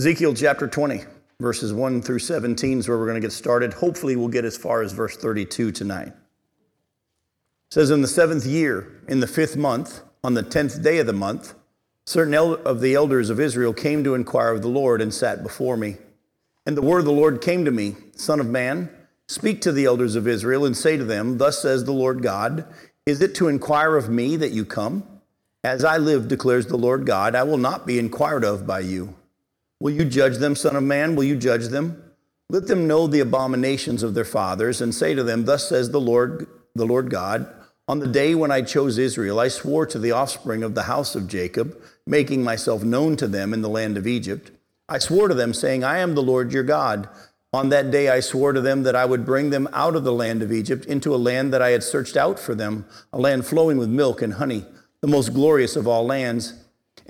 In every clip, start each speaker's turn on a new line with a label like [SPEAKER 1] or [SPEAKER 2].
[SPEAKER 1] Ezekiel chapter 20, verses 1 through 17 is where we're going to get started. Hopefully, we'll get as far as verse 32 tonight. It says, In the seventh year, in the fifth month, on the tenth day of the month, certain of the elders of Israel came to inquire of the Lord and sat before me. And the word of the Lord came to me, Son of man, speak to the elders of Israel and say to them, Thus says the Lord God, Is it to inquire of me that you come? As I live, declares the Lord God, I will not be inquired of by you. Will you judge them, Son of Man? Will you judge them? Let them know the abominations of their fathers, and say to them, Thus says the Lord, the Lord God, on the day when I chose Israel, I swore to the offspring of the house of Jacob, making myself known to them in the land of Egypt. I swore to them, saying, I am the Lord your God. On that day I swore to them that I would bring them out of the land of Egypt into a land that I had searched out for them, a land flowing with milk and honey, the most glorious of all lands.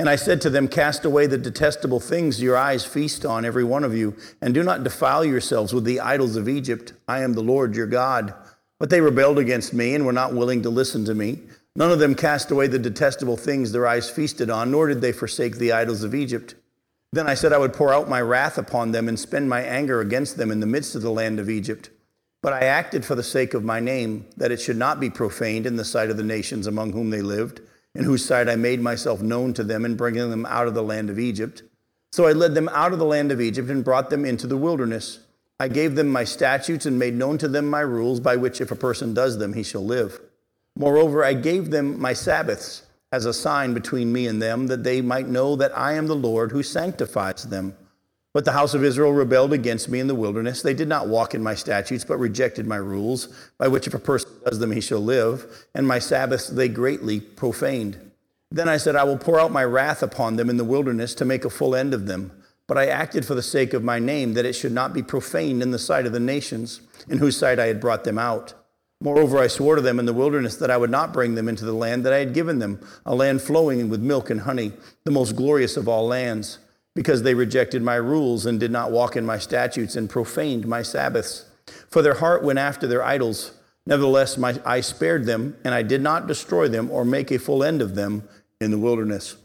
[SPEAKER 1] And I said to them, Cast away the detestable things your eyes feast on, every one of you, and do not defile yourselves with the idols of Egypt. I am the Lord your God. But they rebelled against me and were not willing to listen to me. None of them cast away the detestable things their eyes feasted on, nor did they forsake the idols of Egypt. Then I said I would pour out my wrath upon them and spend my anger against them in the midst of the land of Egypt. But I acted for the sake of my name, that it should not be profaned in the sight of the nations among whom they lived, in whose sight I made myself known to them in bringing them out of the land of Egypt. So I led them out of the land of Egypt and brought them into the wilderness. I gave them my statutes and made known to them my rules, by which if a person does them, he shall live. Moreover, I gave them my Sabbaths as a sign between me and them, that they might know that I am the Lord who sanctifies them. But the house of Israel rebelled against me in the wilderness. They did not walk in my statutes, but rejected my rules, by which if a person does them, he shall live. And my Sabbaths they greatly profaned. Then I said, I will pour out my wrath upon them in the wilderness to make a full end of them. But I acted for the sake of my name, that it should not be profaned in the sight of the nations, in whose sight I had brought them out. Moreover, I swore to them in the wilderness that I would not bring them into the land that I had given them, a land flowing with milk and honey, the most glorious of all lands, because they rejected my rules and did not walk in my statutes and profaned my Sabbaths. For their heart went after their idols. Nevertheless, my, I spared them, and I did not destroy them or make a full end of them in the wilderness.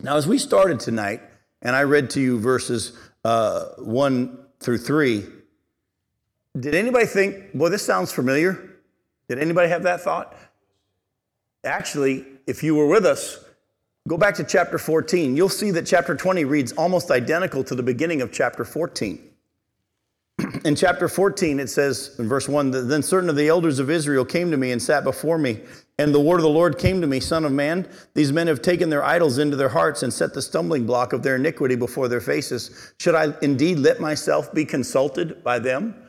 [SPEAKER 1] Now, as we started tonight, and I read to you verses uh, 1 through 3. Did anybody think, boy, this sounds familiar? Did anybody have that thought? Actually, if you were with us, go back to chapter 14. You'll see that chapter 20 reads almost identical to the beginning of chapter 14. in chapter 14, it says in verse 1 Then certain of the elders of Israel came to me and sat before me. And the word of the Lord came to me, Son of man, these men have taken their idols into their hearts and set the stumbling block of their iniquity before their faces. Should I indeed let myself be consulted by them?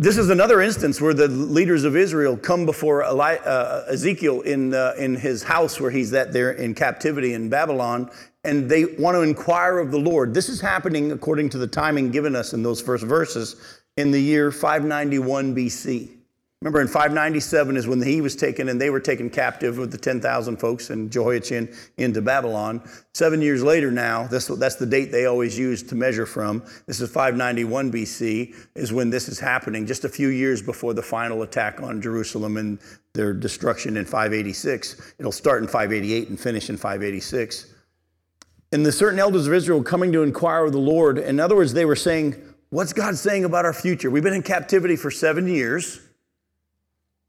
[SPEAKER 1] This is another instance where the leaders of Israel come before uh, Ezekiel in, uh, in his house where he's at there in captivity in Babylon, and they want to inquire of the Lord. This is happening according to the timing given us in those first verses in the year 591 BC. Remember, in 597 is when he was taken and they were taken captive with the 10,000 folks and Jehoiachin into Babylon. Seven years later now, this, that's the date they always use to measure from. This is 591 BC, is when this is happening, just a few years before the final attack on Jerusalem and their destruction in 586. It'll start in 588 and finish in 586. And the certain elders of Israel coming to inquire of the Lord. In other words, they were saying, What's God saying about our future? We've been in captivity for seven years.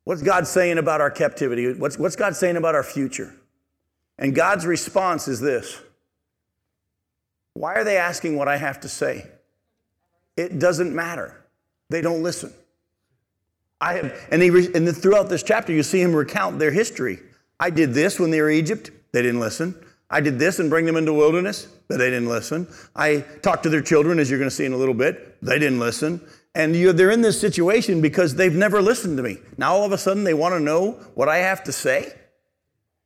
[SPEAKER 1] What's God saying about our captivity? What's, what's God saying about our future? And God's response is this Why are they asking what I have to say? It doesn't matter. They don't listen. I have, and, he, and throughout this chapter, you see him recount their history. I did this when they were in Egypt. They didn't listen. I did this and bring them into wilderness, but they didn't listen. I talked to their children, as you're going to see in a little bit. They didn't listen. And they're in this situation because they've never listened to me. Now all of a sudden they want to know what I have to say.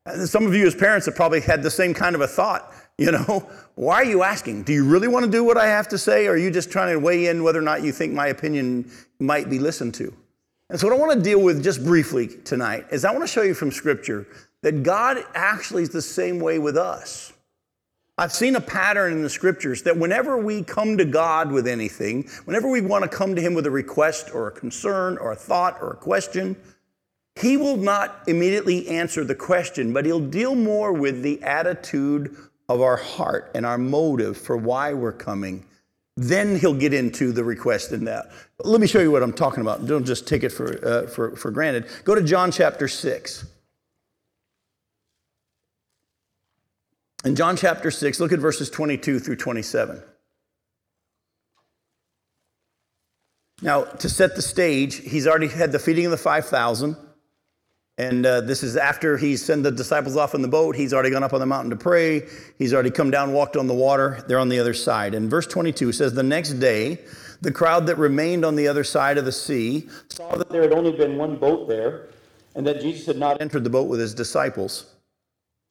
[SPEAKER 1] And some of you as parents have probably had the same kind of a thought. You know, why are you asking? Do you really want to do what I have to say? Or are you just trying to weigh in whether or not you think my opinion might be listened to? And so, what I want to deal with just briefly tonight is I want to show you from Scripture that God actually is the same way with us. I've seen a pattern in the scriptures that whenever we come to God with anything, whenever we want to come to Him with a request or a concern or a thought or a question, He will not immediately answer the question, but He'll deal more with the attitude of our heart and our motive for why we're coming, then he'll get into the request in that. Let me show you what I'm talking about. Don't just take it for, uh, for, for granted. Go to John chapter 6. In John chapter 6, look at verses 22 through 27. Now, to set the stage, he's already had the feeding of the 5,000. And uh, this is after he sent the disciples off in the boat. He's already gone up on the mountain to pray. He's already come down, walked on the water. They're on the other side. And verse 22 says, The next day, the crowd that remained on the other side of the sea saw that there had only been one boat there, and that Jesus had not entered the boat with his disciples,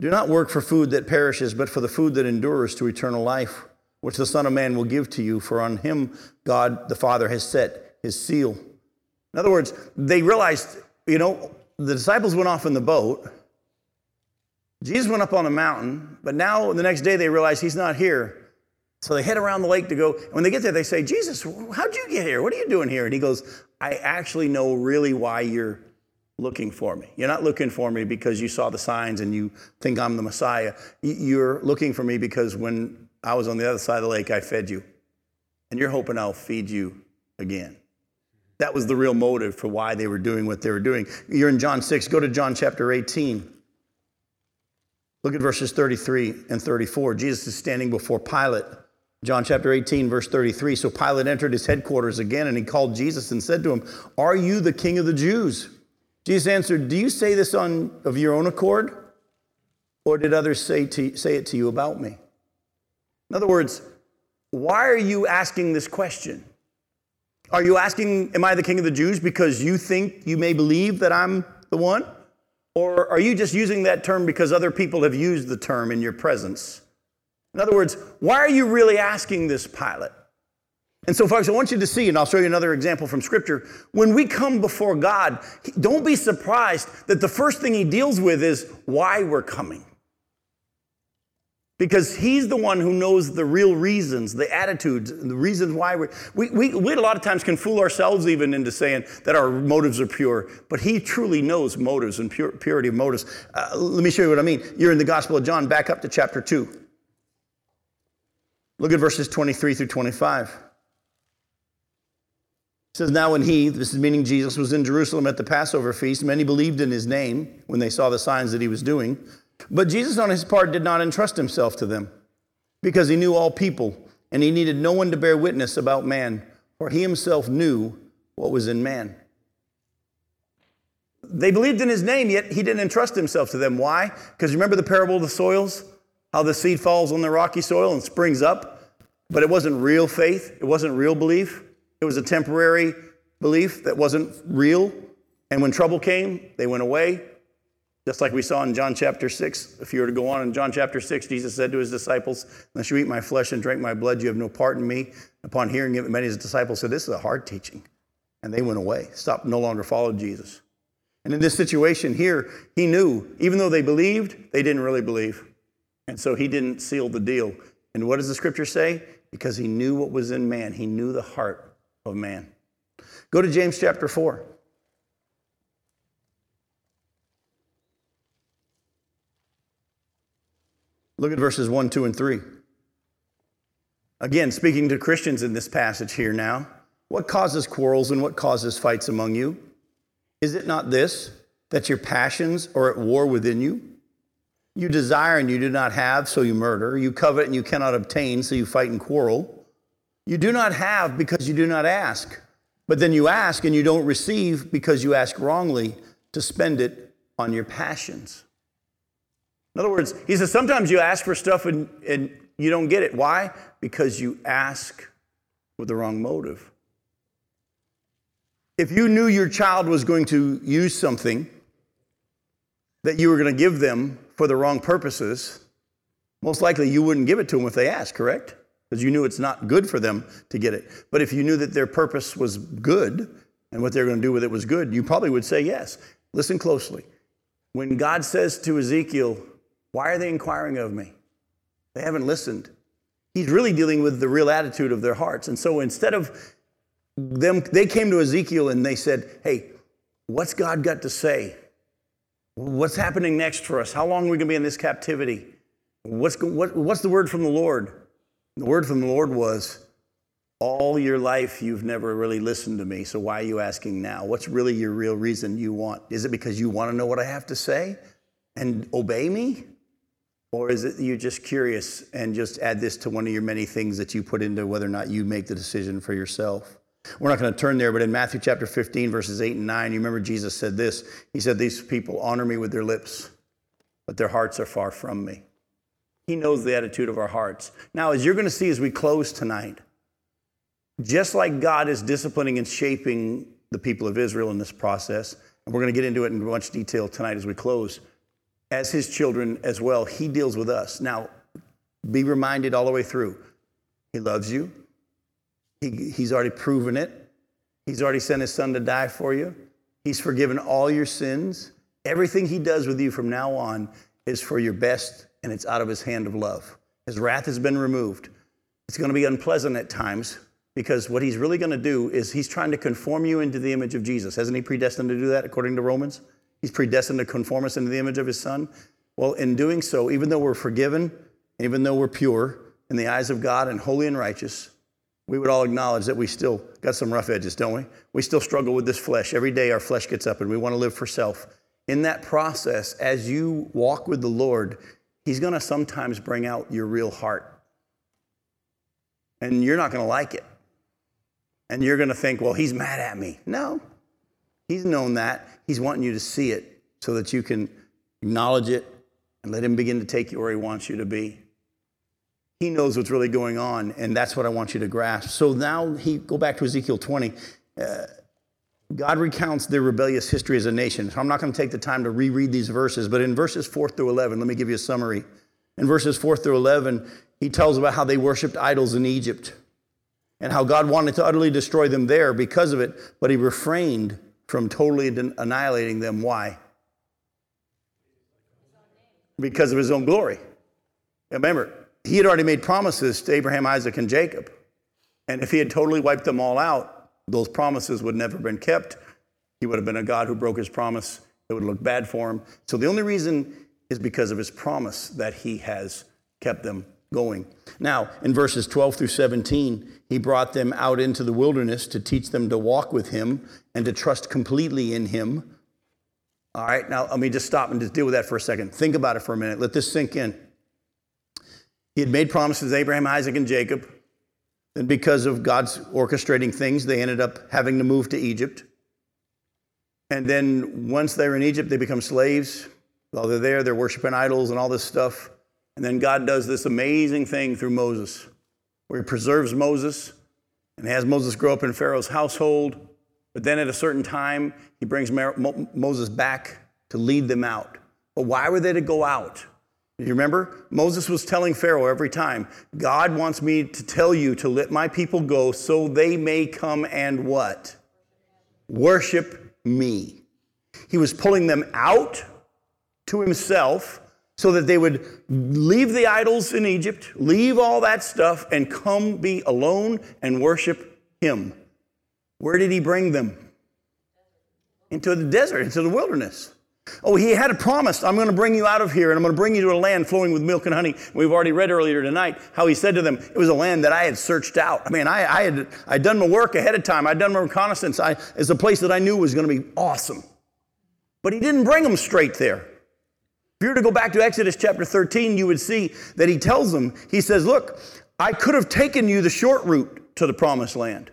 [SPEAKER 1] Do not work for food that perishes, but for the food that endures to eternal life, which the Son of Man will give to you, for on him God the Father has set his seal. In other words, they realized you know, the disciples went off in the boat. Jesus went up on the mountain, but now the next day they realize he's not here. So they head around the lake to go. And when they get there, they say, Jesus, how'd you get here? What are you doing here? And he goes, I actually know really why you're looking for me. You're not looking for me because you saw the signs and you think I'm the Messiah. You're looking for me because when I was on the other side of the lake, I fed you. And you're hoping I'll feed you again. That was the real motive for why they were doing what they were doing. You're in John 6. Go to John chapter 18. Look at verses 33 and 34. Jesus is standing before Pilate. John chapter 18, verse 33. So Pilate entered his headquarters again, and he called Jesus and said to him, Are you the king of the Jews? Jesus answered, Do you say this on, of your own accord? Or did others say, to, say it to you about me? In other words, why are you asking this question? Are you asking, Am I the king of the Jews because you think you may believe that I'm the one? Or are you just using that term because other people have used the term in your presence? In other words, why are you really asking this Pilate? And so, folks, I want you to see, and I'll show you another example from Scripture. When we come before God, don't be surprised that the first thing He deals with is why we're coming because he's the one who knows the real reasons, the attitudes, the reasons why we, we, we, we a lot of times can fool ourselves even into saying that our motives are pure, but he truly knows motives and pure, purity of motives. Uh, let me show you what I mean. You're in the Gospel of John, back up to chapter 2. Look at verses 23 through 25. Says, Now when he, this is meaning Jesus, was in Jerusalem at the Passover feast, many believed in his name when they saw the signs that he was doing. But Jesus, on his part, did not entrust himself to them because he knew all people and he needed no one to bear witness about man, for he himself knew what was in man. They believed in his name, yet he didn't entrust himself to them. Why? Because you remember the parable of the soils? How the seed falls on the rocky soil and springs up? But it wasn't real faith, it wasn't real belief. It was a temporary belief that wasn't real. And when trouble came, they went away. Just like we saw in John chapter 6. If you were to go on in John chapter 6, Jesus said to his disciples, Unless you eat my flesh and drink my blood, you have no part in me. Upon hearing it, many of his disciples said, This is a hard teaching. And they went away, stopped, no longer followed Jesus. And in this situation here, he knew, even though they believed, they didn't really believe. And so he didn't seal the deal. And what does the scripture say? Because he knew what was in man, he knew the heart of man. Go to James chapter 4. Look at verses 1, 2, and 3. Again, speaking to Christians in this passage here now, what causes quarrels and what causes fights among you? Is it not this, that your passions are at war within you? You desire and you do not have, so you murder. You covet and you cannot obtain, so you fight and quarrel. You do not have because you do not ask. But then you ask and you don't receive because you ask wrongly to spend it on your passions. In other words, he says sometimes you ask for stuff and, and you don't get it. Why? Because you ask with the wrong motive. If you knew your child was going to use something that you were going to give them for the wrong purposes, most likely you wouldn't give it to them if they asked, correct? Because you knew it's not good for them to get it. But if you knew that their purpose was good and what they're going to do with it was good, you probably would say yes. Listen closely. When God says to Ezekiel, Why are they inquiring of me? They haven't listened. He's really dealing with the real attitude of their hearts. And so instead of them, they came to Ezekiel and they said, Hey, what's God got to say? What's happening next for us? How long are we going to be in this captivity? What's, what, what's the word from the Lord? The word from the Lord was, All your life you've never really listened to me, so why are you asking now? What's really your real reason you want? Is it because you want to know what I have to say and obey me? Or is it you're just curious and just add this to one of your many things that you put into whether or not you make the decision for yourself? We're not going to turn there, but in Matthew chapter 15, verses 8 and 9, you remember Jesus said this. He said, These people honor me with their lips, but their hearts are far from me. He knows the attitude of our hearts. Now, as you're going to see as we close tonight, just like God is disciplining and shaping the people of Israel in this process, and we're going to get into it in much detail tonight as we close, as his children as well, he deals with us. Now, be reminded all the way through he loves you, he, he's already proven it, he's already sent his son to die for you, he's forgiven all your sins. Everything he does with you from now on is for your best and it's out of his hand of love. His wrath has been removed. It's going to be unpleasant at times because what he's really going to do is he's trying to conform you into the image of Jesus. Hasn't he predestined to do that according to Romans? He's predestined to conform us into the image of his son. Well, in doing so, even though we're forgiven, even though we're pure in the eyes of God and holy and righteous, we would all acknowledge that we still got some rough edges, don't we? We still struggle with this flesh. Every day our flesh gets up and we want to live for self. In that process, as you walk with the Lord, He's going to sometimes bring out your real heart. And you're not going to like it. And you're going to think, well, he's mad at me. No, he's known that. He's wanting you to see it so that you can acknowledge it and let him begin to take you where he wants you to be. He knows what's really going on, and that's what I want you to grasp. So now he go back to Ezekiel 20. Uh, God recounts their rebellious history as a nation. So I'm not going to take the time to reread these verses, but in verses 4 through 11, let me give you a summary. In verses 4 through 11, he tells about how they worshiped idols in Egypt and how God wanted to utterly destroy them there because of it, but he refrained from totally annihilating them. Why? Because of his own glory. Remember, he had already made promises to Abraham, Isaac, and Jacob. And if he had totally wiped them all out, those promises would never have been kept. He would have been a God who broke his promise. It would look bad for him. So the only reason is because of his promise that he has kept them going. Now, in verses 12 through 17, he brought them out into the wilderness to teach them to walk with him and to trust completely in him. All right, now let me just stop and just deal with that for a second. Think about it for a minute. Let this sink in. He had made promises to Abraham, Isaac, and Jacob. And because of God's orchestrating things, they ended up having to move to Egypt. And then once they're in Egypt, they become slaves. While they're there, they're worshiping idols and all this stuff. And then God does this amazing thing through Moses, where he preserves Moses and has Moses grow up in Pharaoh's household. But then at a certain time, he brings Moses back to lead them out. But why were they to go out? You remember? Moses was telling Pharaoh every time, God wants me to tell you to let my people go so they may come and what? Worship me. He was pulling them out to himself so that they would leave the idols in Egypt, leave all that stuff, and come be alone and worship him. Where did he bring them? Into the desert, into the wilderness. Oh, he had a promise. I'm going to bring you out of here and I'm going to bring you to a land flowing with milk and honey. We've already read earlier tonight how he said to them, it was a land that I had searched out. I mean, I, I had I'd done my work ahead of time. I'd done my reconnaissance. I, it's a place that I knew was going to be awesome. But he didn't bring them straight there. If you were to go back to Exodus chapter 13, you would see that he tells them, he says, Look, I could have taken you the short route to the promised land,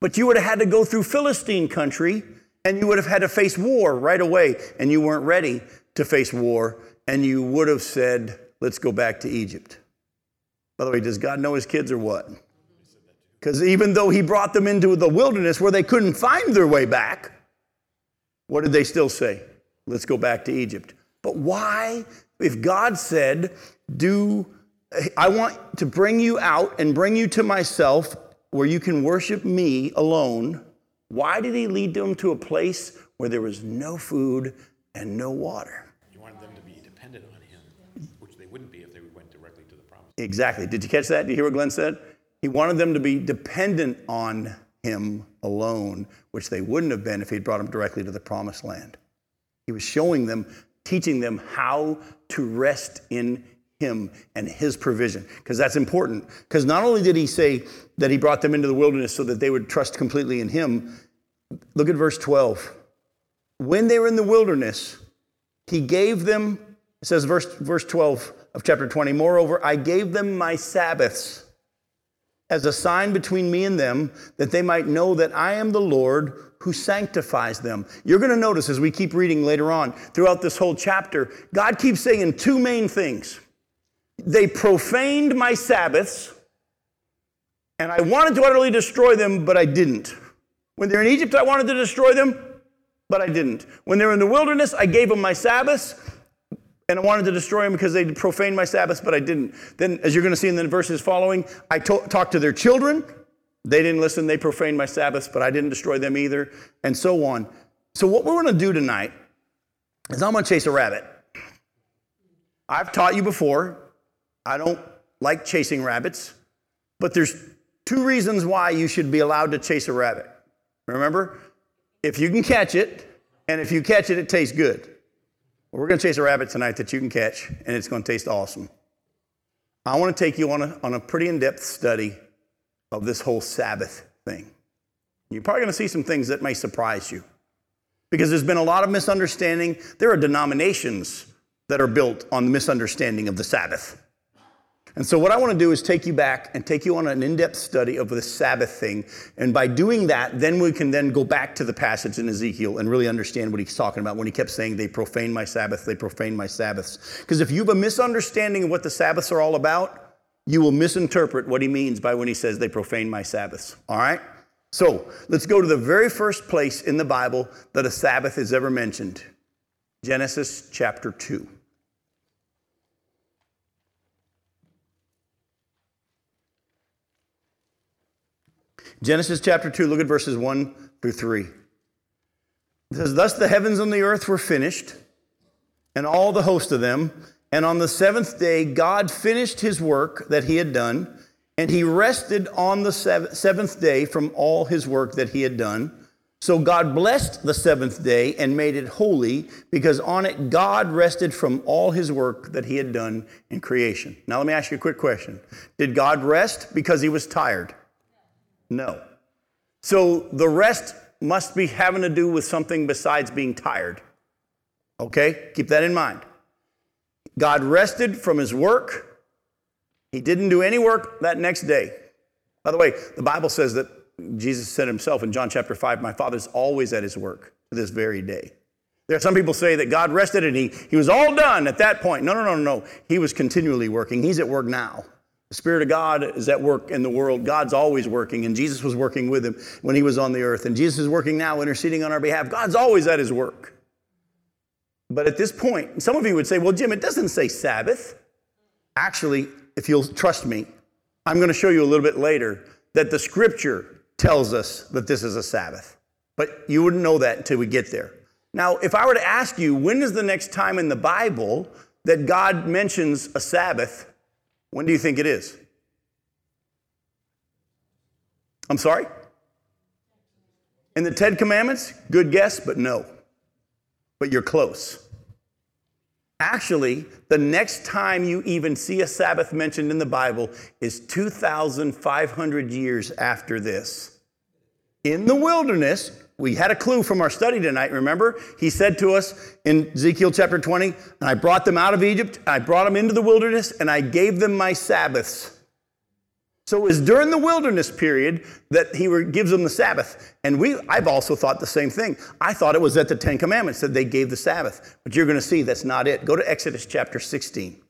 [SPEAKER 1] but you would have had to go through Philistine country and you would have had to face war right away, and you weren't ready to face war, and you would have said, Let's go back to Egypt. By the way, does God know his kids or what? Because even though he brought them into the wilderness where they couldn't find their way back, what did they still say? Let's go back to Egypt. But why, if God said, do I want to bring you out and bring you to myself where you can worship me alone. Why did he lead them to a place where there was no food and no water?
[SPEAKER 2] He wanted them to be dependent on him, which they wouldn't be if they went directly to the promise.
[SPEAKER 1] Exactly. Did you catch that? Did you hear what Glenn said? He wanted them to be dependent on him alone, which they wouldn't have been if he'd brought them directly to the promised land. He was showing them, teaching them how to rest in him and his provision, because that's important. Because not only did he say that he brought them into the wilderness so that they would trust completely in him, look at verse 12. When they were in the wilderness, he gave them, it says verse, verse 12 of chapter 20, moreover, I gave them my Sabbaths as a sign between me and them, that they might know that I am the Lord who sanctifies them. You're going to notice as we keep reading later on throughout this whole chapter, God keeps saying two main things. They profaned my Sabbaths, and I wanted to utterly destroy them, but I didn't. When they're in Egypt, I wanted to destroy them, but I didn't. When they're in the wilderness, I gave them my Sabbaths, and I wanted to destroy them because they profaned my Sabbaths, but I didn't. Then, as you're going to see in the verses following, I to- talked to their children. They didn't listen. They profaned my Sabbaths, but I didn't destroy them either, and so on. So, what we're going to do tonight is I'm going to chase a rabbit. I've taught you before, I don't like chasing rabbits, but there's two reasons why you should be allowed to chase a rabbit. Remember? If you can catch it, and if you catch it, it tastes good. Well, we're going to chase a rabbit tonight that you can catch, and it's going to taste awesome. I want to take you on a, on a pretty in depth study of this whole Sabbath thing. You're probably going to see some things that may surprise you because there's been a lot of misunderstanding. There are denominations that are built on the misunderstanding of the Sabbath. And so, what I want to do is take you back and take you on an in depth study of the Sabbath thing. And by doing that, then we can then go back to the passage in Ezekiel and really understand what he's talking about when he kept saying, They profane my Sabbath, they profane my Sabbaths. Because if you have a misunderstanding of what the Sabbaths are all about, you will misinterpret what he means by when he says they profane my Sabbaths. All right? So, let's go to the very first place in the Bible that a Sabbath is ever mentioned Genesis chapter 2. Genesis chapter 2, look at verses 1 through 3. It says, Thus the heavens and the earth were finished, and all the host of them. And on the seventh day, God finished his work that he had done, and he rested on the seventh day from all his work that he had done. So God blessed the seventh day and made it holy, because on it God rested from all his work that he had done in creation. Now, let me ask you a quick question Did God rest because he was tired? No. So the rest must be having to do with something besides being tired. Okay? Keep that in mind. God rested from his work. He didn't do any work that next day. By the way, the Bible says that Jesus said himself in John chapter 5, My Father's always at his work to this very day. There are some people say that God rested and he, he was all done at that point. No, no, no, no. He was continually working. He's at work now. The Spirit of God is at work in the world. God's always working, and Jesus was working with him when he was on the earth. And Jesus is working now, interceding on our behalf. God's always at his work. But at this point, some of you would say, well, Jim, it doesn't say Sabbath. Actually, if you'll trust me, I'm going to show you a little bit later that the scripture tells us that this is a Sabbath. But you wouldn't know that until we get there. Now, if I were to ask you, when is the next time in the Bible that God mentions a Sabbath? When do you think it is? I'm sorry? In the Ten Commandments? Good guess, but no. But you're close. Actually, the next time you even see a Sabbath mentioned in the Bible is 2,500 years after this. In the wilderness, we had a clue from our study tonight, remember? He said to us in Ezekiel chapter 20, and I brought them out of Egypt, I brought them into the wilderness, and I gave them my Sabbaths. So it was during the wilderness period that he gives them the Sabbath. And we, I've also thought the same thing. I thought it was at the Ten Commandments that they gave the Sabbath. But you're going to see that's not it. Go to Exodus chapter 16.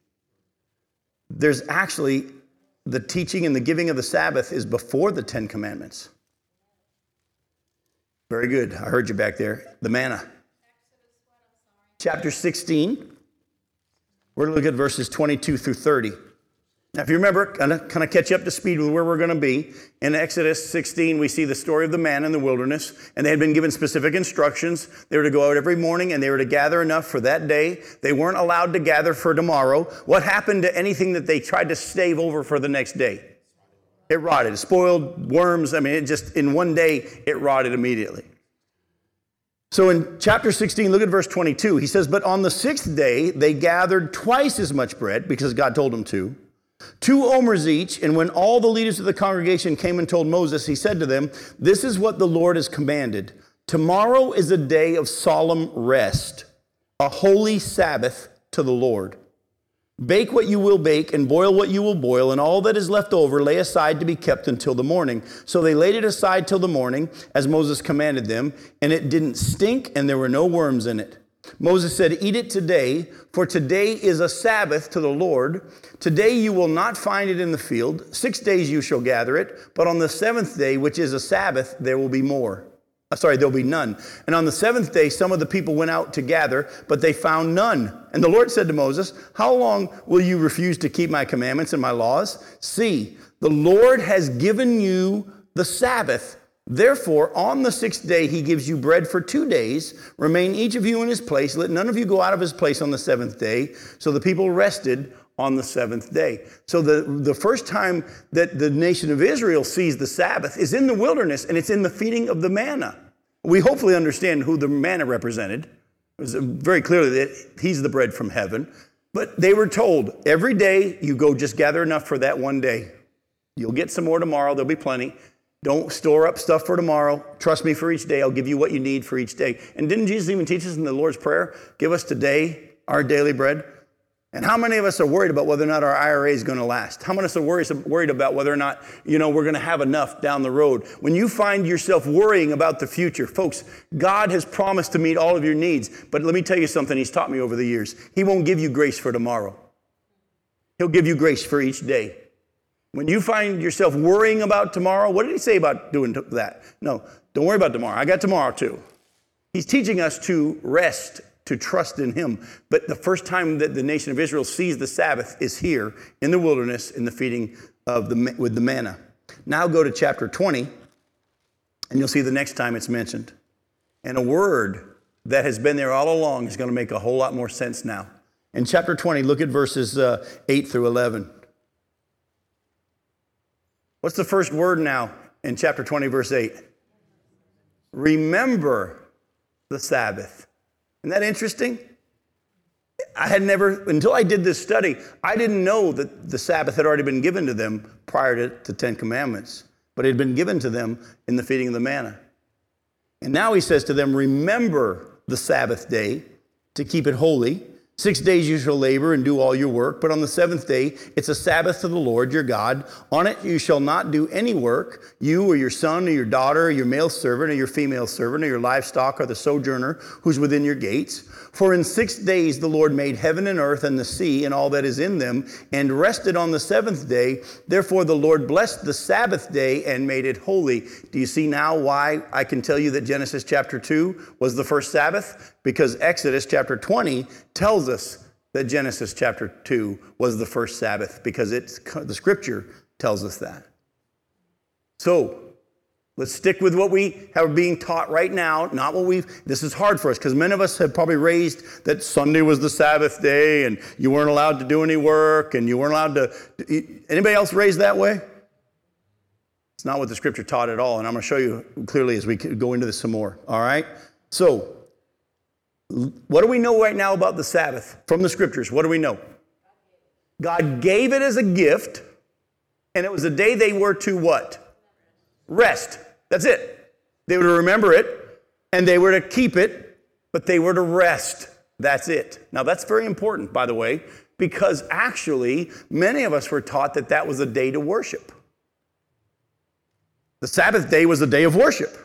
[SPEAKER 1] There's actually the teaching and the giving of the Sabbath is before the Ten Commandments. Very good. I heard you back there. The manna. Chapter 16. We're going to look at verses 22 through 30. Now, if you remember, kind of, kind of catch up to speed with where we're going to be. In Exodus 16, we see the story of the man in the wilderness, and they had been given specific instructions. They were to go out every morning and they were to gather enough for that day. They weren't allowed to gather for tomorrow. What happened to anything that they tried to stave over for the next day? It rotted, spoiled, worms. I mean, it just, in one day, it rotted immediately. So in chapter 16, look at verse 22. He says, But on the sixth day, they gathered twice as much bread because God told them to two omers each. And when all the leaders of the congregation came and told Moses, he said to them, This is what the Lord has commanded. Tomorrow is a day of solemn rest, a holy Sabbath to the Lord. Bake what you will bake and boil what you will boil, and all that is left over lay aside to be kept until the morning. So they laid it aside till the morning, as Moses commanded them, and it didn't stink, and there were no worms in it. Moses said, Eat it today, for today is a Sabbath to the Lord. Today you will not find it in the field. Six days you shall gather it, but on the seventh day, which is a Sabbath, there will be more. Sorry, there'll be none. And on the seventh day, some of the people went out to gather, but they found none. And the Lord said to Moses, How long will you refuse to keep my commandments and my laws? See, the Lord has given you the Sabbath Therefore, on the sixth day, he gives you bread for two days. Remain each of you in his place. Let none of you go out of his place on the seventh day. So the people rested on the seventh day. So the, the first time that the nation of Israel sees the Sabbath is in the wilderness, and it's in the feeding of the manna. We hopefully understand who the manna represented. It was very clearly that he's the bread from heaven. But they were told every day you go just gather enough for that one day. You'll get some more tomorrow, there'll be plenty. Don't store up stuff for tomorrow. Trust me for each day. I'll give you what you need for each day. And didn't Jesus even teach us in the Lord's Prayer? Give us today our daily bread. And how many of us are worried about whether or not our IRA is going to last? How many of us are worried about whether or not, you know, we're going to have enough down the road? When you find yourself worrying about the future, folks, God has promised to meet all of your needs. But let me tell you something He's taught me over the years. He won't give you grace for tomorrow. He'll give you grace for each day. When you find yourself worrying about tomorrow, what did he say about doing that? No, don't worry about tomorrow. I got tomorrow too. He's teaching us to rest, to trust in him. But the first time that the nation of Israel sees the Sabbath is here in the wilderness in the feeding of the, with the manna. Now go to chapter 20, and you'll see the next time it's mentioned. And a word that has been there all along is going to make a whole lot more sense now. In chapter 20, look at verses uh, 8 through 11. What's the first word now in chapter 20, verse 8? Remember the Sabbath. Isn't that interesting? I had never, until I did this study, I didn't know that the Sabbath had already been given to them prior to the Ten Commandments, but it had been given to them in the feeding of the manna. And now he says to them, Remember the Sabbath day to keep it holy. Six days you shall labor and do all your work, but on the seventh day it's a Sabbath to the Lord your God. On it you shall not do any work, you or your son or your daughter or your male servant or your female servant or your livestock or the sojourner who's within your gates. For in six days the Lord made heaven and earth and the sea and all that is in them, and rested on the seventh day. Therefore the Lord blessed the Sabbath day and made it holy. Do you see now why I can tell you that Genesis chapter 2 was the first Sabbath? Because Exodus chapter 20 tells us that Genesis chapter 2 was the first Sabbath, because it's, the scripture tells us that. So, Let's stick with what we have being taught right now, not what we've. This is hard for us because many of us have probably raised that Sunday was the Sabbath day and you weren't allowed to do any work and you weren't allowed to. Anybody else raised that way? It's not what the scripture taught at all. And I'm going to show you clearly as we go into this some more. All right? So, what do we know right now about the Sabbath from the scriptures? What do we know? God gave it as a gift, and it was a day they were to what? Rest. That's it. They were to remember it and they were to keep it, but they were to rest. That's it. Now, that's very important, by the way, because actually, many of us were taught that that was a day to worship. The Sabbath day was a day of worship.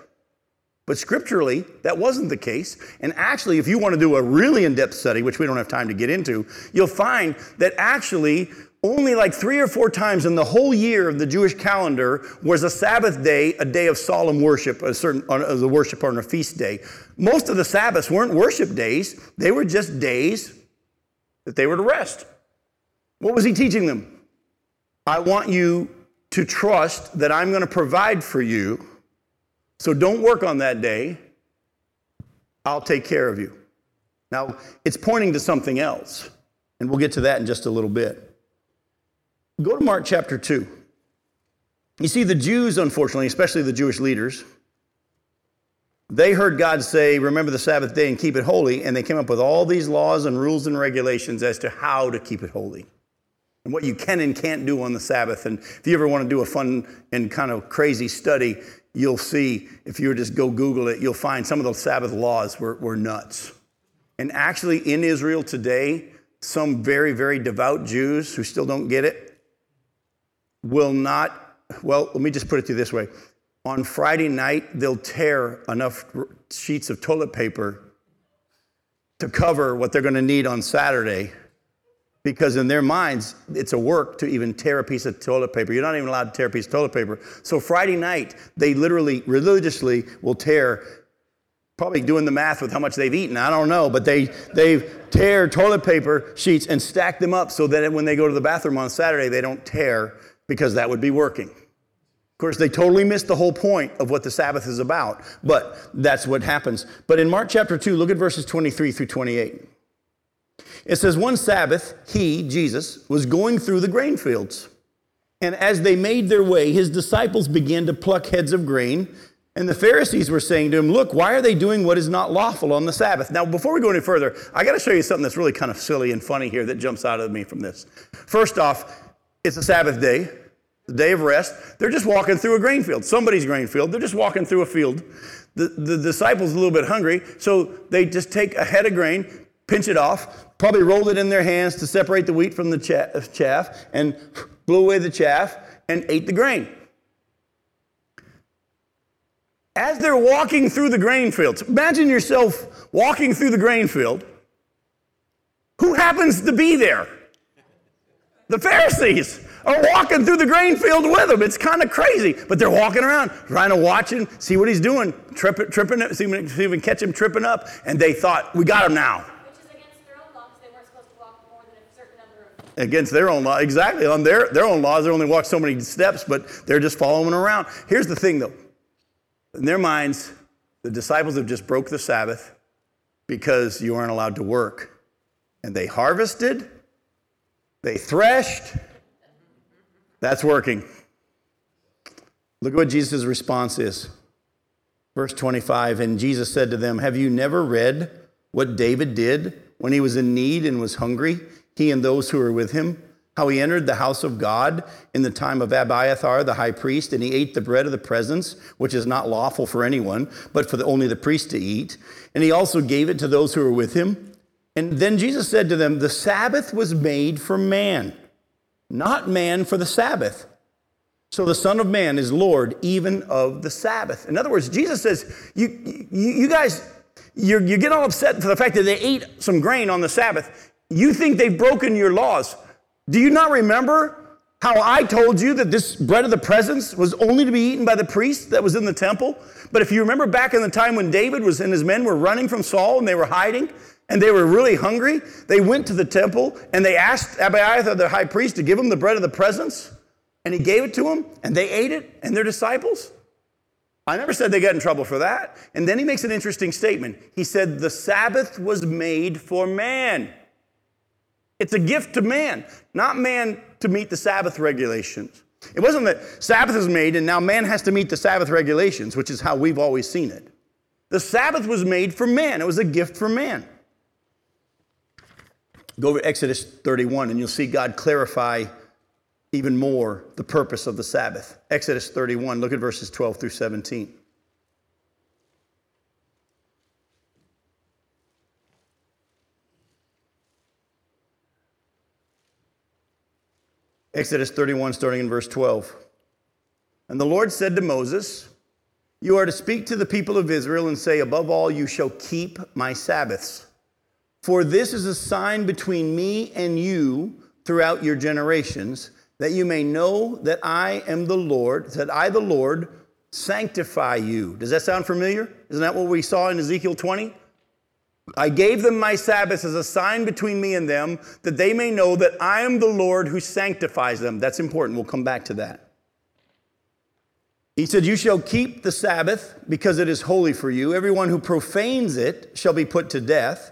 [SPEAKER 1] But scripturally, that wasn't the case. And actually, if you want to do a really in depth study, which we don't have time to get into, you'll find that actually only like three or four times in the whole year of the Jewish calendar was a Sabbath day, a day of solemn worship, a certain uh, as a worship on a feast day. Most of the Sabbaths weren't worship days; they were just days that they were to rest. What was he teaching them? I want you to trust that I'm going to provide for you. So don't work on that day. I'll take care of you. Now, it's pointing to something else, and we'll get to that in just a little bit. Go to Mark chapter 2. You see, the Jews, unfortunately, especially the Jewish leaders, they heard God say, Remember the Sabbath day and keep it holy, and they came up with all these laws and rules and regulations as to how to keep it holy and what you can and can't do on the Sabbath. And if you ever want to do a fun and kind of crazy study, you'll see, if you just go Google it, you'll find some of the Sabbath laws were, were nuts. And actually, in Israel today, some very, very devout Jews who still don't get it will not, well, let me just put it to this way. On Friday night, they'll tear enough sheets of toilet paper to cover what they're going to need on Saturday because in their minds, it's a work to even tear a piece of toilet paper. You're not even allowed to tear a piece of toilet paper. So Friday night, they literally, religiously will tear, probably doing the math with how much they've eaten. I don't know, but they they tear toilet paper sheets and stack them up so that when they go to the bathroom on Saturday, they don't tear because that would be working. Of course, they totally missed the whole point of what the Sabbath is about, but that's what happens. But in Mark chapter 2, look at verses 23 through 28. It says, One Sabbath, he, Jesus, was going through the grain fields. And as they made their way, his disciples began to pluck heads of grain. And the Pharisees were saying to him, Look, why are they doing what is not lawful on the Sabbath? Now, before we go any further, I got to show you something that's really kind of silly and funny here that jumps out of me from this. First off, it's a Sabbath day, the day of rest. They're just walking through a grain field, somebody's grain field. They're just walking through a field. The, the disciples a little bit hungry, so they just take a head of grain, pinch it off, probably rolled it in their hands to separate the wheat from the chaff, and blew away the chaff and ate the grain. As they're walking through the grain fields, imagine yourself walking through the grain field. Who happens to be there? The Pharisees are walking through the grain field with him. It's kind of crazy, but they're walking around trying to watch him, see what he's doing, tripping, tripping, see if we can catch him tripping up. And they thought, we got him now. against their own law. Exactly. On their, their own laws, they only walk so many steps, but they're just following around. Here's the thing, though. In their minds, the disciples have just broke the Sabbath because you aren't allowed to work. And they harvested, they threshed. That's working. Look at what Jesus' response is. Verse 25 And Jesus said to them, Have you never read what David did when he was in need and was hungry? he and those who were with him, how he entered the house of God in the time of Abiathar the high priest, and he ate the bread of the presence, which is not lawful for anyone, but for the, only the priest to eat. And he also gave it to those who were with him. And then Jesus said to them, The Sabbath was made for man, not man for the Sabbath. So the Son of Man is Lord even of the Sabbath. In other words, Jesus says, You, you, you guys, you you get all upset for the fact that they ate some grain on the Sabbath. You think they've broken your laws. Do you not remember how I told you that this bread of the presence was only to be eaten by the priest that was in the temple? But if you remember back in the time when David was and his men were running from Saul and they were hiding and they were really hungry, they went to the temple and they asked Abiathar the high priest to give them the bread of the presence and he gave it to them and they ate it and their disciples. I never said they got in trouble for that. And then he makes an interesting statement. He said, The Sabbath was made for man. It's a gift to man, not man to meet the Sabbath regulations. It wasn't that Sabbath is made and now man has to meet the Sabbath regulations, which is how we've always seen it. The Sabbath was made for man, it was a gift for man. Go to Exodus 31 and you'll see God clarify even more the purpose of the Sabbath. Exodus 31, look at verses 12 through 17. Exodus 31, starting in verse 12. And the Lord said to Moses, You are to speak to the people of Israel and say, Above all, you shall keep my Sabbaths. For this is a sign between me and you throughout your generations, that you may know that I am the Lord, that I, the Lord, sanctify you. Does that sound familiar? Isn't that what we saw in Ezekiel 20? I gave them my Sabbaths as a sign between me and them, that they may know that I am the Lord who sanctifies them. That's important. We'll come back to that. He said, You shall keep the Sabbath because it is holy for you. Everyone who profanes it shall be put to death.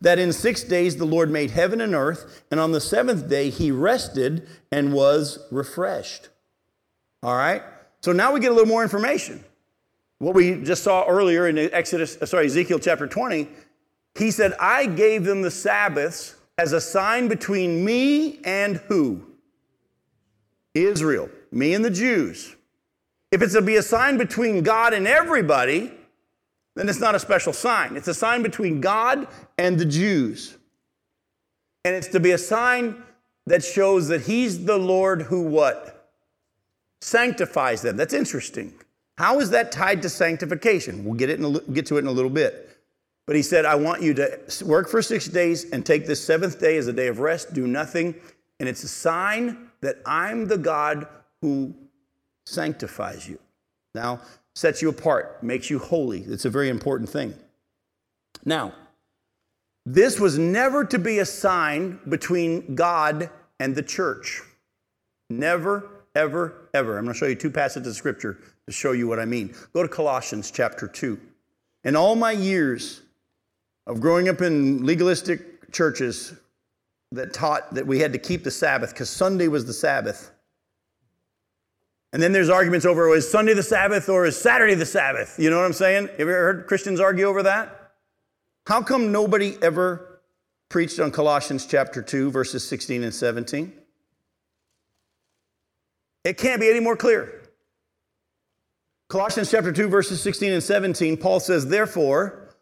[SPEAKER 1] that in six days the Lord made heaven and earth, and on the seventh day he rested and was refreshed. All right? So now we get a little more information. What we just saw earlier in Exodus, uh, sorry, Ezekiel chapter 20, he said, I gave them the Sabbaths as a sign between me and who? Israel, me and the Jews. If it's to be a sign between God and everybody, then it's not a special sign. It's a sign between God and the Jews. And it's to be a sign that shows that He's the Lord who what? sanctifies them. That's interesting. How is that tied to sanctification? We'll get, it a, get to it in a little bit. But he said, I want you to work for six days and take this seventh day as a day of rest, do nothing. And it's a sign that I'm the God who sanctifies you. Now, sets you apart, makes you holy. It's a very important thing. Now, this was never to be a sign between God and the church. Never ever, ever. I'm going to show you two passages of scripture to show you what I mean. Go to Colossians chapter 2. In all my years of growing up in legalistic churches that taught that we had to keep the Sabbath because Sunday was the Sabbath. And then there's arguments over is Sunday the Sabbath or is Saturday the Sabbath? You know what I'm saying? Have you ever heard Christians argue over that? How come nobody ever preached on Colossians chapter 2, verses 16 and 17? It can't be any more clear. Colossians chapter 2, verses 16 and 17, Paul says, Therefore,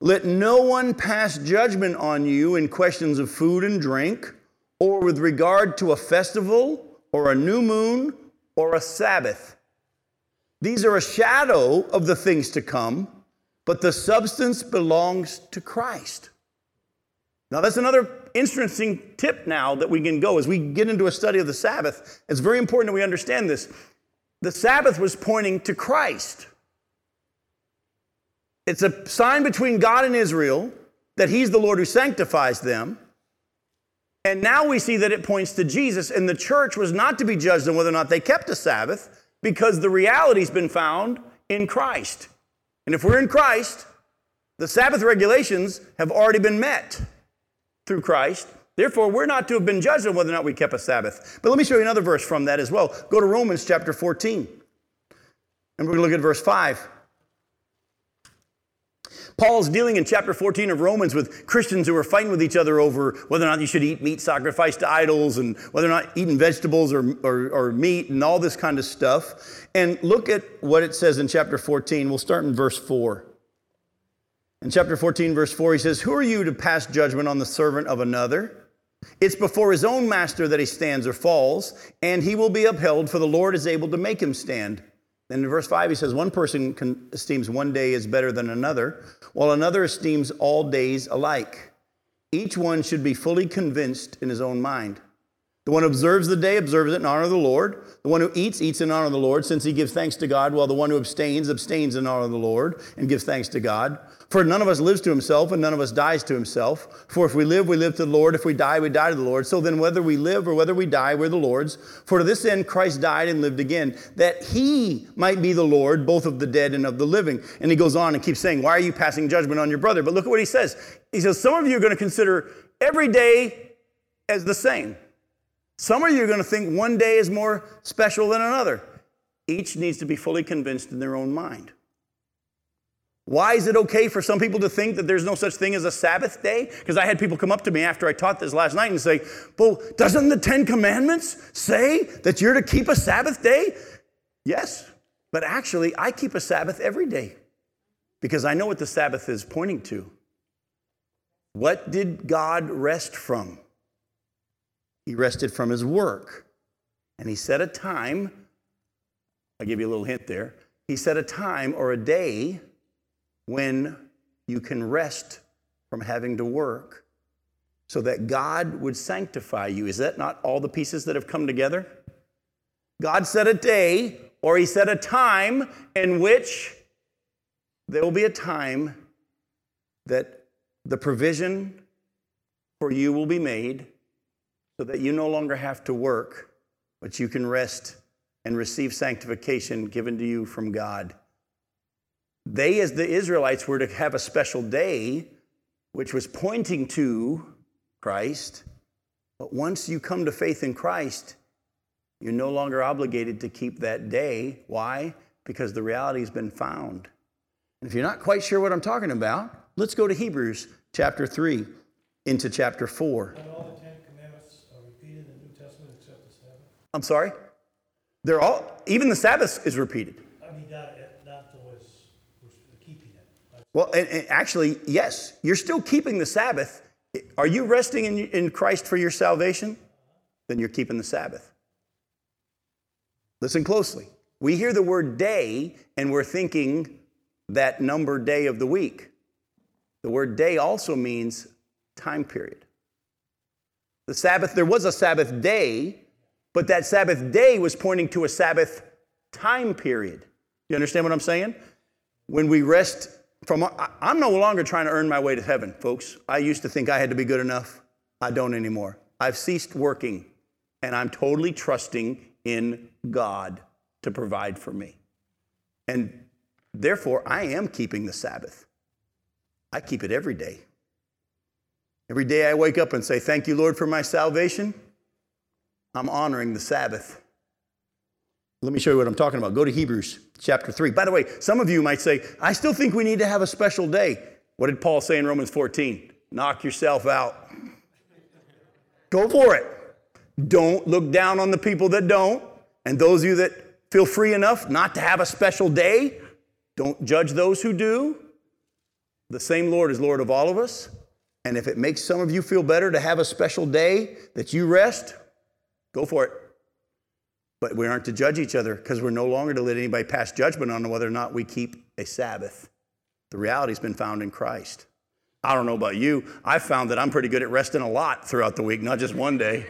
[SPEAKER 1] let no one pass judgment on you in questions of food and drink, or with regard to a festival, or a new moon, or a Sabbath. These are a shadow of the things to come, but the substance belongs to Christ. Now, that's another interesting tip now that we can go as we get into a study of the Sabbath. It's very important that we understand this. The Sabbath was pointing to Christ. It's a sign between God and Israel that He's the Lord who sanctifies them. And now we see that it points to Jesus, and the church was not to be judged on whether or not they kept a Sabbath because the reality's been found in Christ. And if we're in Christ, the Sabbath regulations have already been met through Christ. Therefore, we're not to have been judged on whether or not we kept a Sabbath. But let me show you another verse from that as well. Go to Romans chapter 14. And we're going to look at verse 5. Paul's dealing in chapter 14 of Romans with Christians who are fighting with each other over whether or not you should eat meat sacrificed to idols and whether or not eating vegetables or, or, or, meat and all this kind of stuff. And look at what it says in chapter 14. We'll start in verse 4. In chapter 14, verse 4, he says, Who are you to pass judgment on the servant of another? It's before his own master that he stands or falls, and he will be upheld, for the Lord is able to make him stand. Then in verse 5, he says, One person esteems one day as better than another, while another esteems all days alike. Each one should be fully convinced in his own mind. The one who observes the day observes it in honor of the Lord. The one who eats, eats in honor of the Lord, since he gives thanks to God, while the one who abstains, abstains in honor of the Lord and gives thanks to God. For none of us lives to himself, and none of us dies to himself. For if we live, we live to the Lord. If we die, we die to the Lord. So then, whether we live or whether we die, we're the Lord's. For to this end Christ died and lived again, that he might be the Lord, both of the dead and of the living. And he goes on and keeps saying, Why are you passing judgment on your brother? But look at what he says. He says, Some of you are going to consider every day as the same. Some of you are going to think one day is more special than another. Each needs to be fully convinced in their own mind. Why is it okay for some people to think that there's no such thing as a Sabbath day? Because I had people come up to me after I taught this last night and say, Well, doesn't the Ten Commandments say that you're to keep a Sabbath day? Yes, but actually, I keep a Sabbath every day because I know what the Sabbath is pointing to. What did God rest from? He rested from his work. And he set a time. I'll give you a little hint there. He set a time or a day when you can rest from having to work so that God would sanctify you. Is that not all the pieces that have come together? God set a day or he set a time in which there will be a time that the provision for you will be made so that you no longer have to work, but you can rest and receive sanctification given to you from God. They, as the Israelites, were to have a special day, which was pointing to Christ. But once you come to faith in Christ, you're no longer obligated to keep that day. Why? Because the reality has been found. And if you're not quite sure what I'm talking about, let's go to Hebrews chapter 3 into chapter 4.
[SPEAKER 3] And all the Ten Commandments are repeated in the New Testament except the Sabbath?
[SPEAKER 1] I'm sorry? They're all, even the Sabbath is repeated.
[SPEAKER 3] I mean, not, not always, we're keeping it.
[SPEAKER 1] Well, and, and actually, yes, you're still keeping the Sabbath. Are you resting in, in Christ for your salvation? Then you're keeping the Sabbath. Listen closely. We hear the word day and we're thinking that number day of the week. The word day also means time period. The Sabbath, there was a Sabbath day, but that Sabbath day was pointing to a Sabbath time period. You understand what I'm saying? When we rest from, I'm no longer trying to earn my way to heaven, folks. I used to think I had to be good enough. I don't anymore. I've ceased working, and I'm totally trusting in God to provide for me. And therefore, I am keeping the Sabbath. I keep it every day. Every day I wake up and say, Thank you, Lord, for my salvation. I'm honoring the Sabbath. Let me show you what I'm talking about. Go to Hebrews chapter 3. By the way, some of you might say, I still think we need to have a special day. What did Paul say in Romans 14? Knock yourself out. Go for it. Don't look down on the people that don't. And those of you that feel free enough not to have a special day, don't judge those who do. The same Lord is Lord of all of us. And if it makes some of you feel better to have a special day that you rest, go for it. But we aren't to judge each other because we're no longer to let anybody pass judgment on whether or not we keep a Sabbath. The reality's been found in Christ. I don't know about you. I found that I'm pretty good at resting a lot throughout the week, not just one day.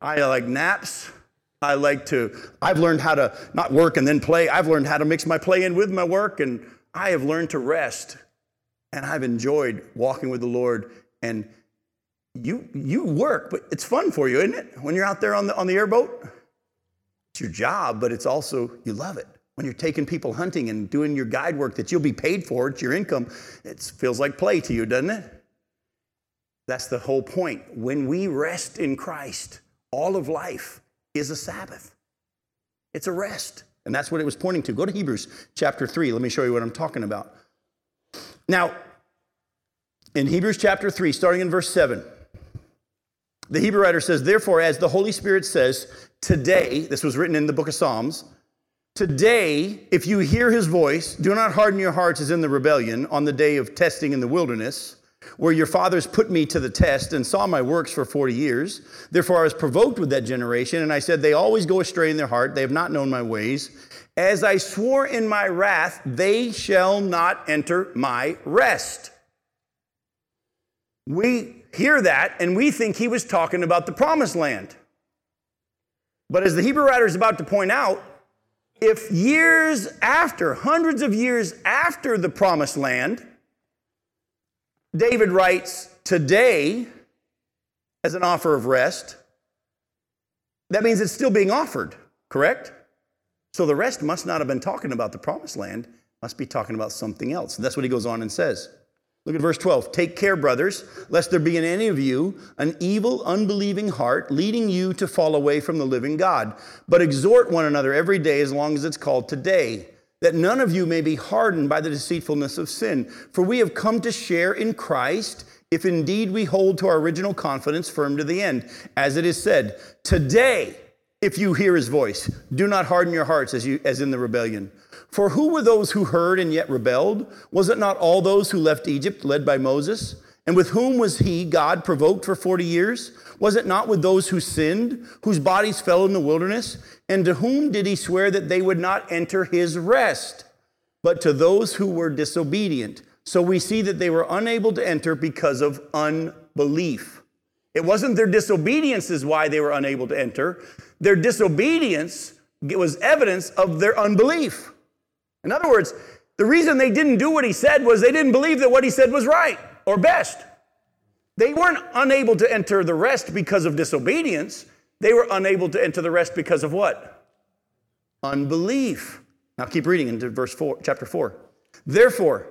[SPEAKER 1] I like naps. I like to, I've learned how to not work and then play. I've learned how to mix my play in with my work, and I have learned to rest and I've enjoyed walking with the Lord. And you you work, but it's fun for you, isn't it? When you're out there on the on the airboat, it's your job, but it's also you love it. When you're taking people hunting and doing your guide work that you'll be paid for, it's your income. It feels like play to you, doesn't it? That's the whole point. When we rest in Christ, all of life is a Sabbath. It's a rest. And that's what it was pointing to. Go to Hebrews chapter 3. Let me show you what I'm talking about. Now, in Hebrews chapter 3, starting in verse 7, the Hebrew writer says, Therefore, as the Holy Spirit says, today, this was written in the book of Psalms, today, if you hear his voice, do not harden your hearts as in the rebellion on the day of testing in the wilderness, where your fathers put me to the test and saw my works for 40 years. Therefore, I was provoked with that generation, and I said, They always go astray in their heart, they have not known my ways. As I swore in my wrath, they shall not enter my rest. We hear that and we think he was talking about the promised land. But as the Hebrew writer is about to point out, if years after, hundreds of years after the promised land, David writes, Today, as an offer of rest, that means it's still being offered, correct? So the rest must not have been talking about the promised land, must be talking about something else. And that's what he goes on and says. Look at verse 12. Take care, brothers, lest there be in any of you an evil, unbelieving heart leading you to fall away from the living God. But exhort one another every day as long as it's called today, that none of you may be hardened by the deceitfulness of sin. For we have come to share in Christ if indeed we hold to our original confidence firm to the end. As it is said, today, if you hear his voice. Do not harden your hearts as, you, as in the rebellion. For who were those who heard and yet rebelled? Was it not all those who left Egypt led by Moses? And with whom was he, God, provoked for 40 years? Was it not with those who sinned, whose bodies fell in the wilderness? And to whom did he swear that they would not enter his rest? But to those who were disobedient. So we see that they were unable to enter because of unbelief. It wasn't their disobedience is why they were unable to enter. Their disobedience was evidence of their unbelief. In other words, the reason they didn't do what he said was they didn't believe that what he said was right or best. They weren't unable to enter the rest because of disobedience. They were unable to enter the rest because of what? Unbelief. Now keep reading into verse 4, chapter 4. Therefore,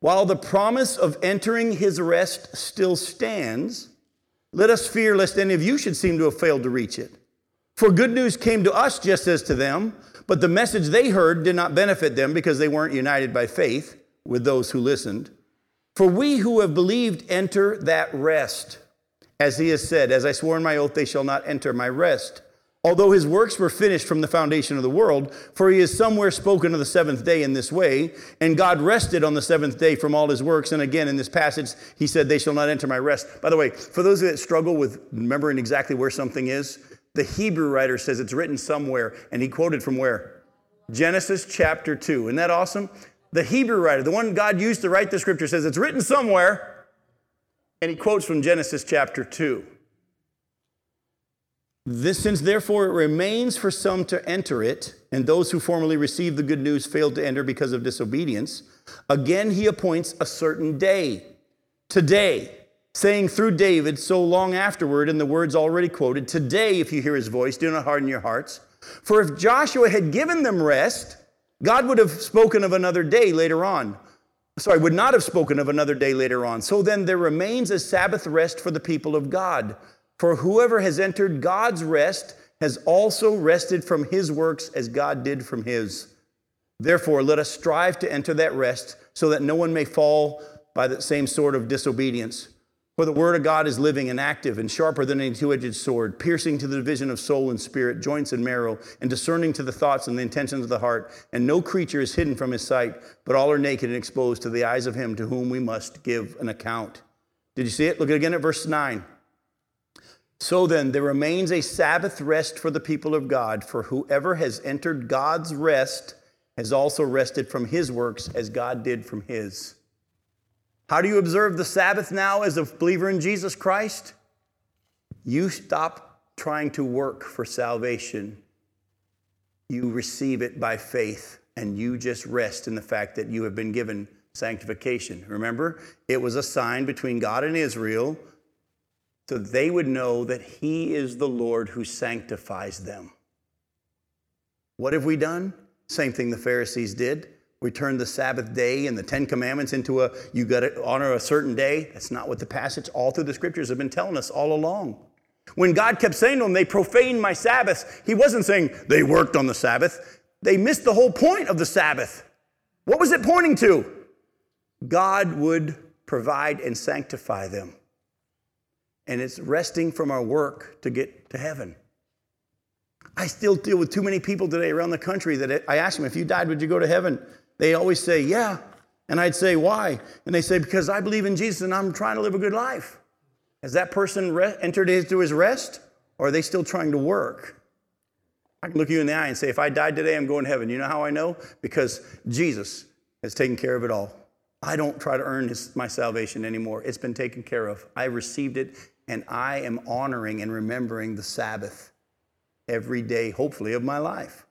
[SPEAKER 1] while the promise of entering his rest still stands, let us fear lest any of you should seem to have failed to reach it. For good news came to us just as to them, but the message they heard did not benefit them because they weren't united by faith with those who listened. For we who have believed enter that rest. As he has said, As I swore in my oath, they shall not enter my rest. Although his works were finished from the foundation of the world, for he has somewhere spoken of the seventh day in this way, and God rested on the seventh day from all his works. And again, in this passage, he said, They shall not enter my rest. By the way, for those that struggle with remembering exactly where something is, the Hebrew writer says it's written somewhere, and he quoted from where? Genesis chapter 2. Isn't that awesome? the Hebrew writer, the one God used to write the scripture, says it's written somewhere, and he quotes from Genesis chapter 2. This, since therefore it remains for some to enter it, and those who formerly received the good news failed to enter because of disobedience, again he appoints a certain day, today, saying through David so long afterward in the words already quoted, Today, if you hear his voice, do not harden your hearts. For if Joshua had given them rest, God would have spoken of another day later on. Sorry, would not have spoken of another day later on. So then there remains a Sabbath rest for the people of God. For whoever has entered God's rest has also rested from his works as God did from his. Therefore, let us strive to enter that rest so that no one may fall by the same sort of disobedience. For the word of God is living and active and sharper than any two edged sword, piercing to the division of soul and spirit, joints and marrow, and discerning to the thoughts and the intentions of the heart. And no creature is hidden from his sight, but all are naked and exposed to the eyes of him to whom we must give an account. Did you see it? Look again at verse 9. So then, there remains a Sabbath rest for the people of God, for whoever has entered God's rest has also rested from his works as God did from his. How do you observe the Sabbath now as a believer in Jesus Christ? You stop trying to work for salvation. You receive it by faith, and you just rest in the fact that you have been given sanctification. Remember, it was a sign between God and Israel so they would know that He is the Lord who sanctifies them. What have we done? Same thing the Pharisees did. We turned the Sabbath day and the Ten Commandments into a you got to honor a certain day. That's not what the passage all through the scriptures have been telling us all along. When God kept saying to them, they profaned my Sabbath, He wasn't saying they worked on the Sabbath. They missed the whole point of the Sabbath. What was it pointing to? God would provide and sanctify them. And it's resting from our work to get to heaven. I still deal with too many people today around the country that I ask them, if you died, would you go to heaven? They always say, Yeah. And I'd say, Why? And they say, Because I believe in Jesus and I'm trying to live a good life. Has that person re- entered into his rest? Or are they still trying to work? I can look you in the eye and say, If I died today, I'm going to heaven. You know how I know? Because Jesus has taken care of it all. I don't try to earn his, my salvation anymore. It's been taken care of. I received it, and I am honoring and remembering the Sabbath every day, hopefully, of my life.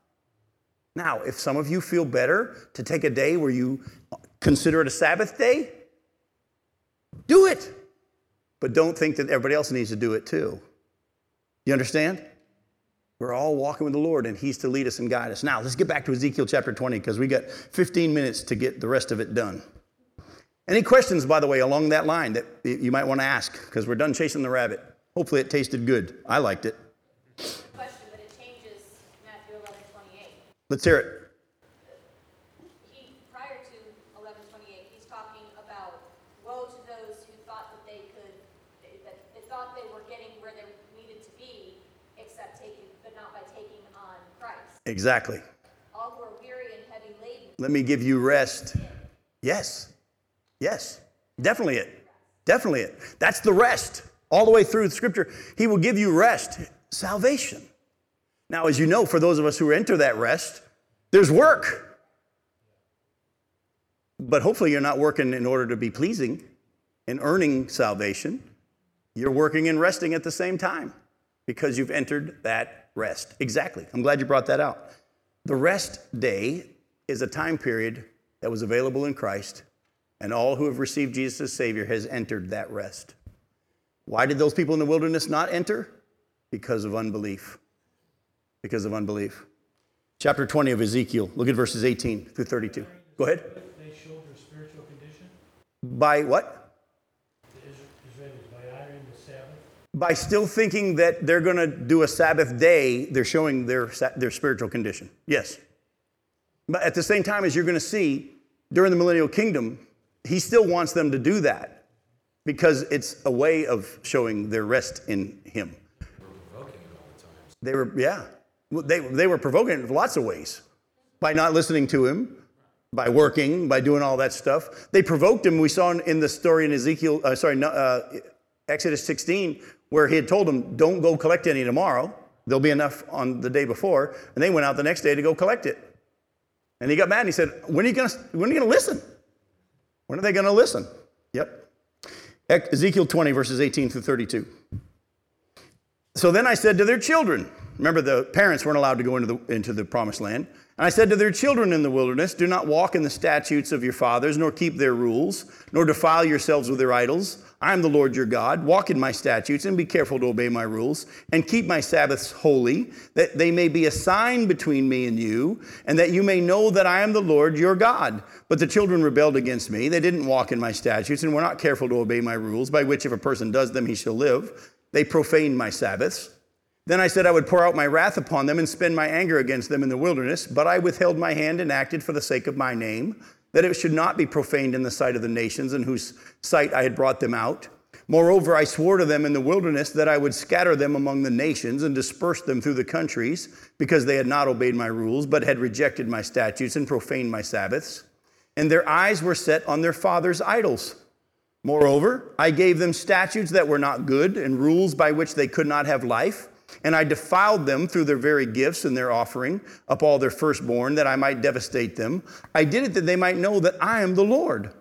[SPEAKER 1] Now, if some of you feel better to take a day where you consider it a Sabbath day, do it. But don't think that everybody else needs to do it too. You understand? We're all walking with the Lord, and He's to lead us and guide us. Now, let's get back to Ezekiel chapter 20 because we got 15 minutes to get the rest of it done. Any questions, by the way, along that line that you might want to ask because we're done chasing the rabbit. Hopefully, it tasted good. I liked it. Let's hear it.
[SPEAKER 4] He, prior to 1128, he's talking about woe to those who thought that they could, that they thought they were getting where they needed to be, except taking, but not by taking on Christ.
[SPEAKER 1] Exactly.
[SPEAKER 4] All who are weary and heavy laden.
[SPEAKER 1] Let me give you rest. Yes. Yes. Definitely it. Definitely it. That's the rest. All the way through the scripture, he will give you rest, salvation. Now, as you know, for those of us who enter that rest, there's work. But hopefully, you're not working in order to be pleasing and earning salvation. You're working and resting at the same time because you've entered that rest. Exactly. I'm glad you brought that out. The rest day is a time period that was available in Christ, and all who have received Jesus as Savior has entered that rest. Why did those people in the wilderness not enter? Because of unbelief. Because of unbelief. Chapter 20 of Ezekiel, look at verses 18 through 32. Go ahead.
[SPEAKER 3] They showed their spiritual condition,
[SPEAKER 1] By what?
[SPEAKER 3] the Is- Israelis, by honoring the Sabbath.
[SPEAKER 1] By still thinking that they're going to do a Sabbath day, they're showing their, their spiritual condition. Yes. But at the same time, as you're going to see during the millennial kingdom, he still wants them to do that because it's a way of showing their rest in him. They were, yeah. They, they were provoking in lots of ways by not listening to him, by working, by doing all that stuff. They provoked him. We saw in, the story in Ezekiel, uh, sorry, uh, Exodus 16, where he had told them, don't go collect any tomorrow. There'll be enough on the day before. And they went out the next day to go collect it. And he got mad and he said, when are you going to, when are you going to listen? When are they going to listen? Yep. Ezekiel 20, verses 18 through 32. So then I said to their children, remember the parents weren't allowed to go into the, into the promised land. And I said to their children in the wilderness, Do not walk in the statutes of your fathers, nor keep their rules, nor defile yourselves with their idols. I am the Lord your God. Walk in my statutes and be careful to obey my rules, and keep my Sabbaths holy, that they may be a sign between me and you, and that you may know that I am the Lord your God. But the children rebelled against me. They didn't walk in my statutes, and were not careful to obey my rules, by which if a person does them, he shall live. They profaned my Sabbaths. Then I said I would pour out my wrath upon them and spend my anger against them in the wilderness, but I withheld my hand and acted for the sake of my name, that it should not be profaned in the sight of the nations in whose sight I had brought them out. Moreover, I swore to them in the wilderness that I would scatter them among the nations and disperse them through the countries, because they had not obeyed my rules, but had rejected my statutes and profaned my Sabbaths. And their eyes were set on their fathers' idols. Moreover, I gave them statutes that were not good and rules by which they could not have life. And I defiled them through their very gifts and their offering up all their firstborn, that I might devastate them. I did it that they might know that I am the Lord.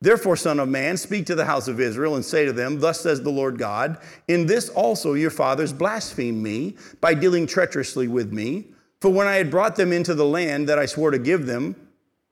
[SPEAKER 1] Therefore, Son of Man, speak to the house of Israel and say to them, Thus says the Lord God, In this also your fathers blasphemed me by dealing treacherously with me. For when I had brought them into the land that I swore to give them,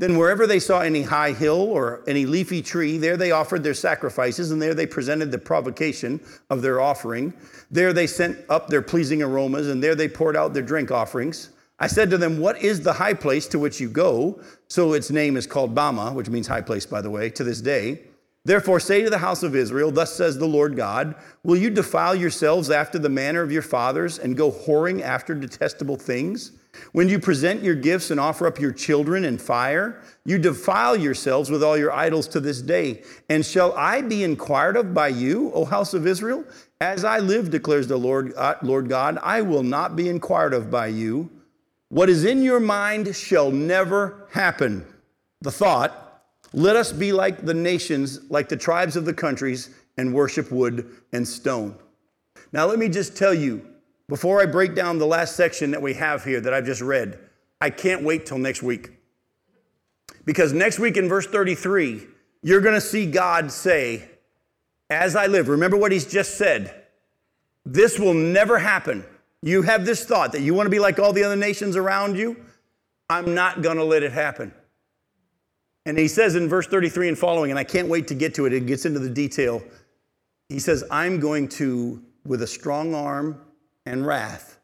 [SPEAKER 1] then wherever they saw any high hill or any leafy tree, there they offered their sacrifices, and there they presented the provocation of their offering. There they sent up their pleasing aromas, and there they poured out their drink offerings. I said to them, What is the high place to which you go? So its name is called Bamah, which means high place, by the way, to this day. Therefore, say to the house of Israel, Thus says the Lord God, Will you defile yourselves after the manner of your fathers and go whoring after detestable things? When you present your gifts and offer up your children in fire, you defile yourselves with all your idols to this day. And shall I be inquired of by you, O house of Israel? As I live, declares the Lord, uh, Lord God, I will not be inquired of by you. What is in your mind shall never happen. The thought, let us be like the nations, like the tribes of the countries, and worship wood and stone. Now, let me just tell you, before I break down the last section that we have here that I've just read, I can't wait till next week. Because next week in verse 33, you're going to see God say, As I live, remember what he's just said. This will never happen. You have this thought that you want to be like all the other nations around you. I'm not going to let it happen. And he says in verse 33 and following, and I can't wait to get to it, it gets into the detail. He says, I'm going to, with a strong arm and wrath,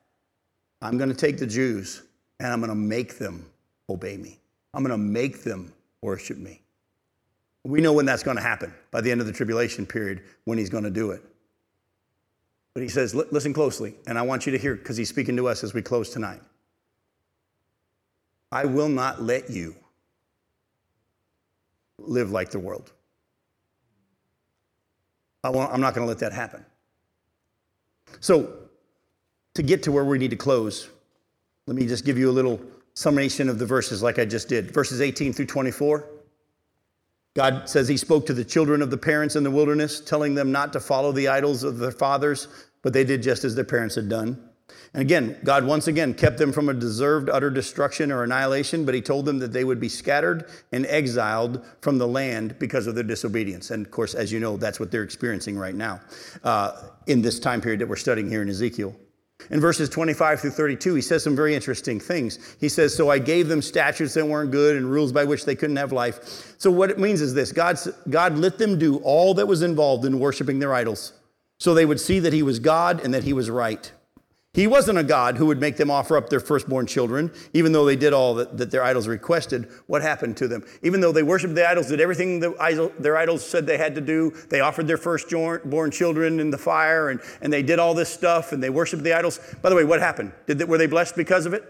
[SPEAKER 1] I'm going to take the Jews and I'm going to make them obey me. I'm going to make them worship me. We know when that's going to happen by the end of the tribulation period when he's going to do it. But he says, listen closely, and I want you to hear because he's speaking to us as we close tonight. I will not let you live like the world. I I'm not going to let that happen. So, to get to where we need to close, let me just give you a little summation of the verses like I just did. Verses 18 through 24. God says he spoke to the children of the parents in the wilderness, telling them not to follow the idols of their fathers, but they did just as their parents had done. And again, God once again kept them from a deserved utter destruction or annihilation, but He told them that they would be scattered and exiled from the land because of their disobedience. And of course, as you know, that's what they're experiencing right now uh, in this time period that we're studying here in Ezekiel. In verses 25 through 32, he says some very interesting things. He says, So I gave them statutes that weren't good and rules by which they couldn't have life. So, what it means is this God's, God let them do all that was involved in worshiping their idols so they would see that He was God and that He was right. He wasn't a God who would make them offer up their firstborn children, even though they did all that, that their idols requested. What happened to them? Even though they worshiped the idols, did everything the idol, their idols said they had to do. They offered their firstborn children in the fire, and, and they did all this stuff, and they worshiped the idols. By the way, what happened? Did they, were they blessed because of it?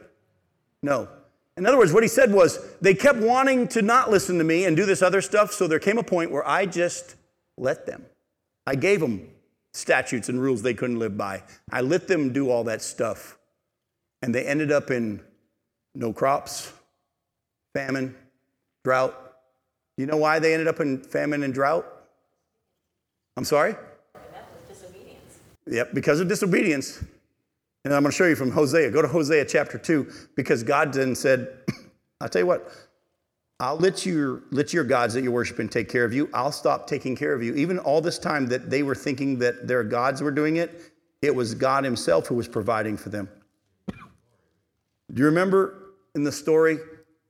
[SPEAKER 1] No. In other words, what he said was, they kept wanting to not listen to me and do this other stuff, so there came a point where I just let them. I gave them statutes and rules they couldn't live by. I let them do all that stuff. And they ended up in no crops, famine, drought. You know why they ended up in famine and drought? I'm sorry? Yep, because of disobedience. And I'm going to show you from Hosea. Go to Hosea chapter 2, because God then said, I'll tell you what, I'll let your, let your gods that you're worshiping take care of you. I'll stop taking care of you. Even all this time that they were thinking that their gods were doing it, it was God Himself who was providing for them. Do you remember in the story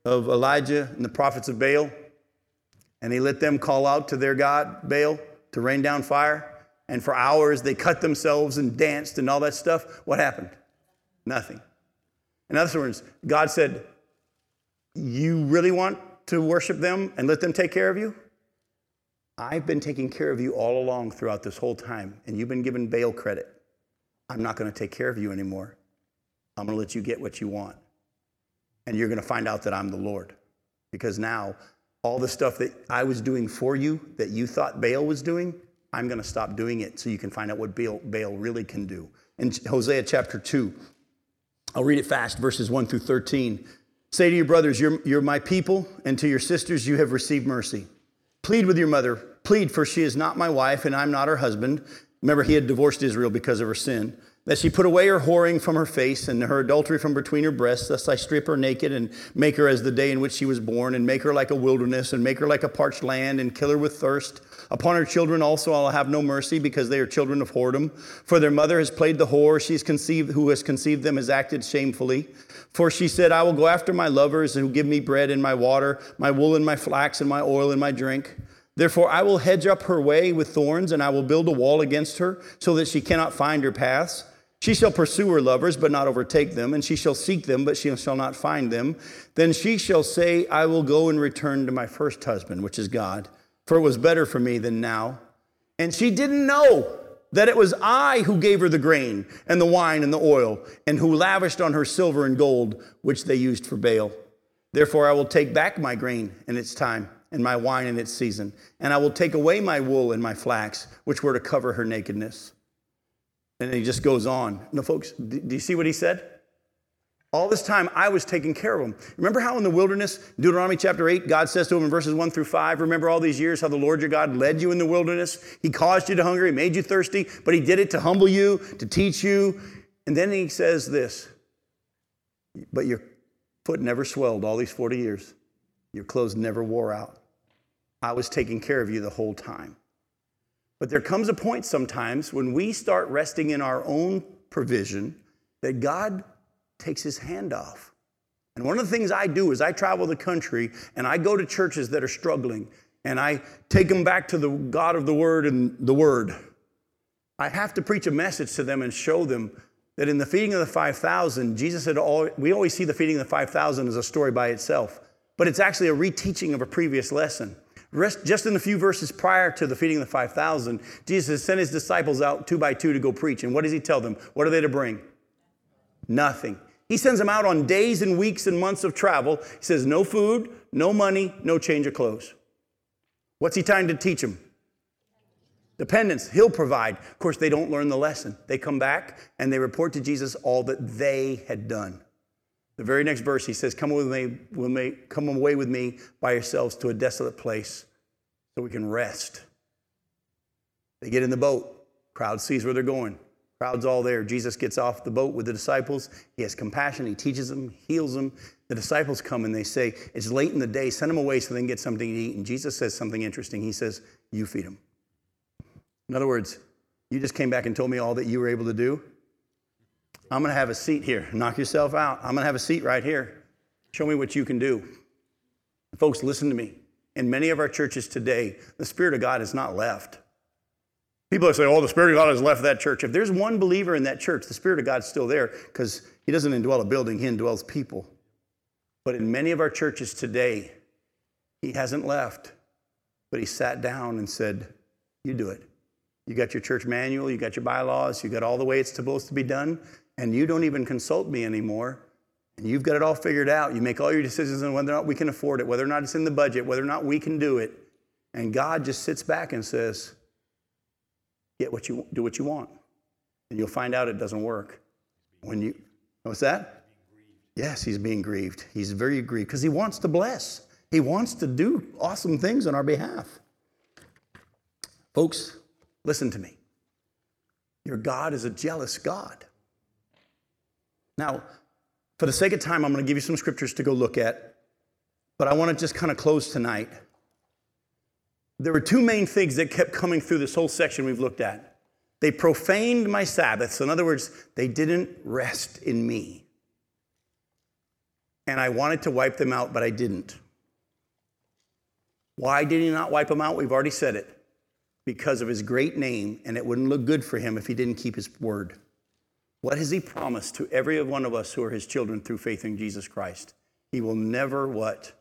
[SPEAKER 1] of Elijah and the prophets of Baal? And he let them call out to their God, Baal, to rain down fire. And for hours they cut themselves and danced and all that stuff. What happened? Nothing. In other words, God said, You really want to worship them and let them take care of you? I've been taking care of you all along throughout this whole time, and you've been given Baal credit. I'm not going to take care of you anymore. I'm going to let you get what you want. And you're going to find out that I'm the Lord. Because now, all the stuff that I was doing for you that you thought Baal was doing, I'm going to stop doing it so you can find out what Baal, Baal really can do. In Hosea chapter 2, I'll read it fast, verses 1 through 13. Say to your brothers, you're, you're my people, and to your sisters, you have received mercy. Plead with your mother. Plead, for she is not my wife, and I'm not her husband. Remember, he had divorced Israel because of her sin. That she put away her whoring from her face and her adultery from between her breasts. Thus I strip her naked and make her as the day in which she was born, and make her like a wilderness, and make her like a parched land, and kill her with thirst. Upon her children also I'll have no mercy, because they are children of whoredom. For their mother has played the whore, she's conceived, who has conceived them has acted shamefully. For she said, I will go after my lovers who give me bread and my water, my wool and my flax and my oil and my drink. Therefore, I will hedge up her way with thorns, and I will build a wall against her, so that she cannot find her paths. She shall pursue her lovers, but not overtake them, and she shall seek them, but she shall not find them. Then she shall say, I will go and return to my first husband, which is God, for it was better for me than now. And she didn't know that it was I who gave her the grain and the wine and the oil, and who lavished on her silver and gold, which they used for Baal. Therefore, I will take back my grain in its time, and my wine in its season, and I will take away my wool and my flax, which were to cover her nakedness. And he just goes on. No, folks, do you see what he said? All this time, I was taking care of them. Remember how in the wilderness, Deuteronomy chapter 8, God says to him in verses 1 through 5, remember all these years how the Lord your God led you in the wilderness? He caused you to hunger, He made you thirsty, but He did it to humble you, to teach you. And then He says this, but your foot never swelled all these 40 years, your clothes never wore out. I was taking care of you the whole time. But there comes a point sometimes when we start resting in our own provision that God takes his hand off. And one of the things I do is I travel the country and I go to churches that are struggling and I take them back to the God of the Word and the Word. I have to preach a message to them and show them that in the feeding of the 5,000, Jesus said, all, we always see the feeding of the 5,000 as a story by itself, but it's actually a reteaching of a previous lesson. Just in the few verses prior to the feeding of the 5,000, Jesus sent his disciples out two by two to go preach. And what does he tell them? What are they to bring? Nothing. He sends them out on days and weeks and months of travel. He says, no food, no money, no change of clothes. What's he trying to teach them? Dependence. He'll provide. Of course, they don't learn the lesson. They come back and they report to Jesus all that they had done. The very next verse, he says, Come, with me, with me, come away with me by yourselves to a desolate place so we can rest. They get in the boat, crowd sees where they're going. Crowd's all there. Jesus gets off the boat with the disciples. He has compassion. He teaches them, heals them. The disciples come and they say, It's late in the day. Send them away so they can get something to eat. And Jesus says something interesting. He says, You feed them. In other words, you just came back and told me all that you were able to do. I'm going to have a seat here. Knock yourself out. I'm going to have a seat right here. Show me what you can do. Folks, listen to me. In many of our churches today, the Spirit of God has not left. People are saying, oh, the Spirit of God has left that church. If there's one believer in that church, the Spirit of God's still there because He doesn't indwell a building, He indwells people. But in many of our churches today, He hasn't left, but He sat down and said, You do it. You got your church manual, you got your bylaws, you got all the way it's supposed to be done, and you don't even consult me anymore. And you've got it all figured out. You make all your decisions on whether or not we can afford it, whether or not it's in the budget, whether or not we can do it. And God just sits back and says, Get what you do what you want. And you'll find out it doesn't work. When you what's that? Yes, he's being grieved. He's very grieved because he wants to bless. He wants to do awesome things on our behalf. Folks, listen to me. Your God is a jealous God. Now, for the sake of time, I'm going to give you some scriptures to go look at, but I want to just kind of close tonight there were two main things that kept coming through this whole section we've looked at. They profaned my Sabbaths. In other words, they didn't rest in me. And I wanted to wipe them out, but I didn't. Why did he not wipe them out? We've already said it. Because of his great name, and it wouldn't look good for him if he didn't keep his word. What has he promised to every one of us who are his children through faith in Jesus Christ? He will never what?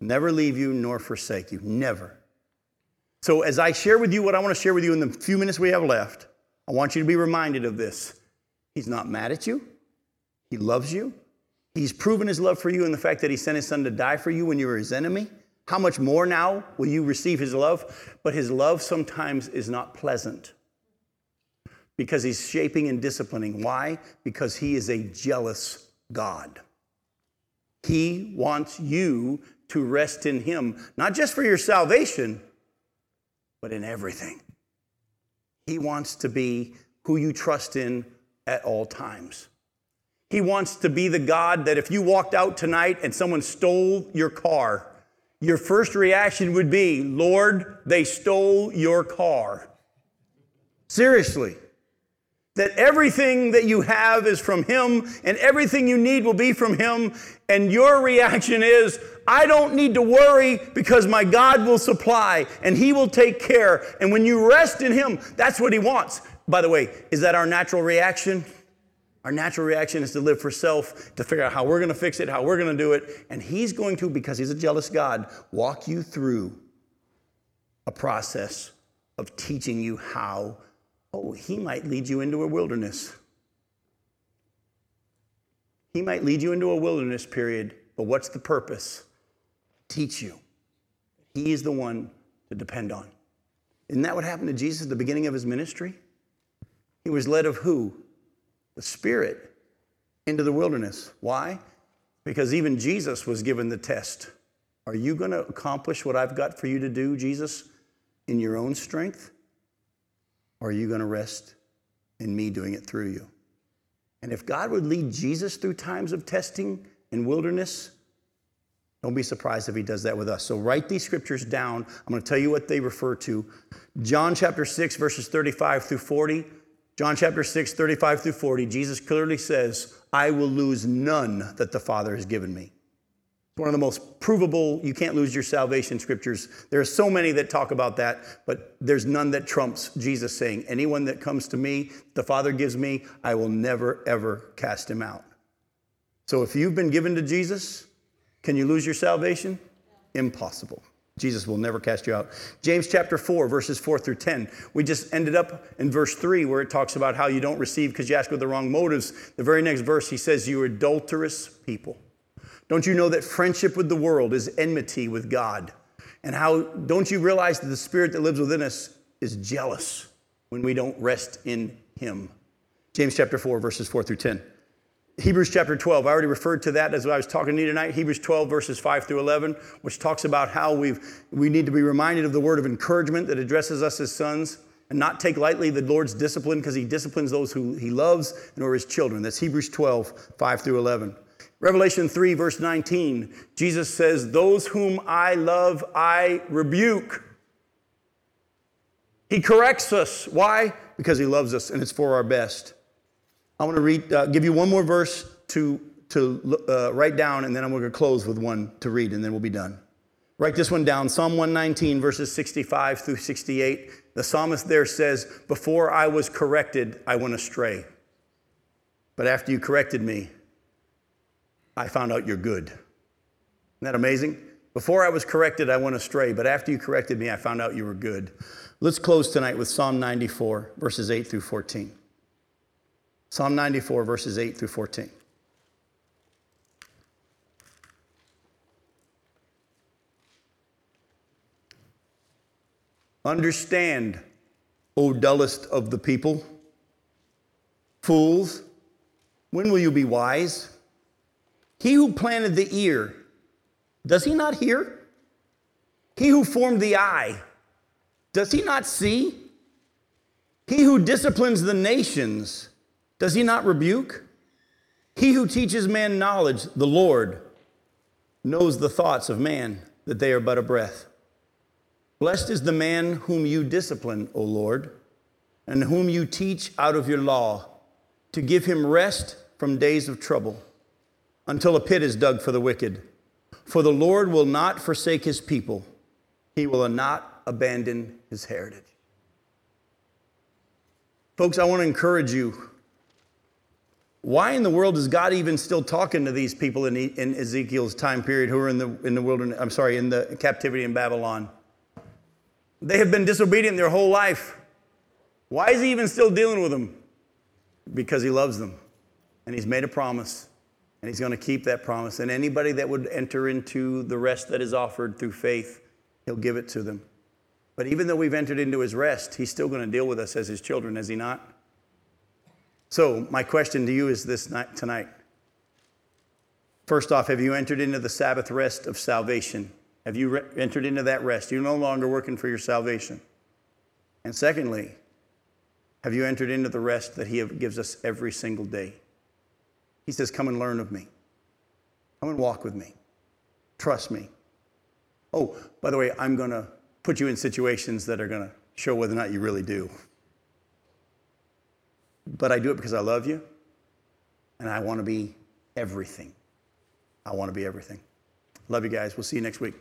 [SPEAKER 1] Never leave you nor forsake you. Never. So, as I share with you what I want to share with you in the few minutes we have left, I want you to be reminded of this. He's not mad at you, He loves you. He's proven His love for you in the fact that He sent His Son to die for you when you were His enemy. How much more now will you receive His love? But His love sometimes is not pleasant because He's shaping and disciplining. Why? Because He is a jealous God. He wants you to rest in Him, not just for your salvation but in everything. He wants to be who you trust in at all times. He wants to be the God that if you walked out tonight and someone stole your car, your first reaction would be, Lord, they stole your car. Seriously that everything that you have is from Him and everything you need will be from Him. And your reaction is, I don't need to worry because my God will supply and He will take care. And when you rest in Him, that's what He wants. By the way, is that our natural reaction? Our natural reaction is to live for self, to figure out how we're going to fix it, how we're going to do it. And He's going to, because He's a jealous God, walk you through a process of teaching you how Oh, he might lead you into a wilderness. He might lead you into a wilderness period, but what's the purpose? Teach you. He is the one to depend on. Isn't that what happened to Jesus at the beginning of his ministry? He was led of who? The Spirit into the wilderness. Why? Because even Jesus was given the test. Are you going to accomplish what I've got for you to do, Jesus, in your own strength? Or are you going to rest in me doing it through you? And if God would lead Jesus through times of testing and wilderness, don't be surprised if he does that with us. So write these scriptures down. I'm going to tell you what they refer to. John chapter 6, verses 35 through 40. John chapter 6, 35 through 40, Jesus clearly says, I will lose none that the Father has given me one of the most provable, you can't lose your salvation scriptures. There are so many that talk about that, but there's none that trumps Jesus saying, Anyone that comes to me, the Father gives me, I will never, ever cast him out. So if you've been given to Jesus, can you lose your salvation? Impossible. Jesus will never cast you out. James chapter 4, verses 4 through 10. We just ended up in verse 3 where it talks about how you don't receive because you ask with the wrong motives. The very next verse, he says, You adulterous people. Don't you know that friendship with the world is enmity with God? And how don't you realize that the spirit that lives within us is jealous when we don't rest in him? James chapter 4, verses 4 through 10. Hebrews chapter 12. I already referred to that as I was talking to you tonight. Hebrews 12, verses 5 through 11, which talks about how we've, we need to be reminded of the word of encouragement that addresses us as sons and not take lightly the Lord's discipline because he disciplines those who he loves and are his children. That's Hebrews 12, 5 through 11. Revelation 3, verse 19, Jesus says, Those whom I love, I rebuke. He corrects us. Why? Because he loves us and it's for our best. I want to read, uh, give you one more verse to, to uh, write down, and then I'm going to close with one to read, and then we'll be done. Write this one down Psalm 119, verses 65 through 68. The psalmist there says, Before I was corrected, I went astray. But after you corrected me, I found out you're good. Isn't that amazing? Before I was corrected, I went astray, but after you corrected me, I found out you were good. Let's close tonight with Psalm 94, verses 8 through 14. Psalm 94, verses 8 through 14. Understand, O dullest of the people. Fools, when will you be wise? He who planted the ear, does he not hear? He who formed the eye, does he not see? He who disciplines the nations, does he not rebuke? He who teaches man knowledge, the Lord, knows the thoughts of man, that they are but a breath. Blessed is the man whom you discipline, O Lord, and whom you teach out of your law, to give him rest from days of trouble, until a pit is dug for the wicked. For the Lord will not forsake his people, he will not abandon his heritage. Folks, I want to encourage you why in the world is God even still talking to these people in, in Ezekiel's time period who are in the, in the wilderness, I'm sorry, in the captivity in Babylon? They have been disobedient their whole life. Why is he even still dealing with them? Because he loves them. And he's made a promise. And he's going to keep that promise. And anybody that would enter into the rest that is offered through faith, he'll give it to them. But even though we've entered into his rest, he's still going to deal with us as his children, is he not? So, my question to you is this night, tonight. First off, have you entered into the Sabbath rest of salvation? Have you re- entered into that rest? You're no longer working for your salvation. And secondly, have you entered into the rest that He gives us every single day? He says, Come and learn of me. Come and walk with me. Trust me. Oh, by the way, I'm going to put you in situations that are going to show whether or not you really do. But I do it because I love you and I want to be everything. I want to be everything. Love you guys. We'll see you next week.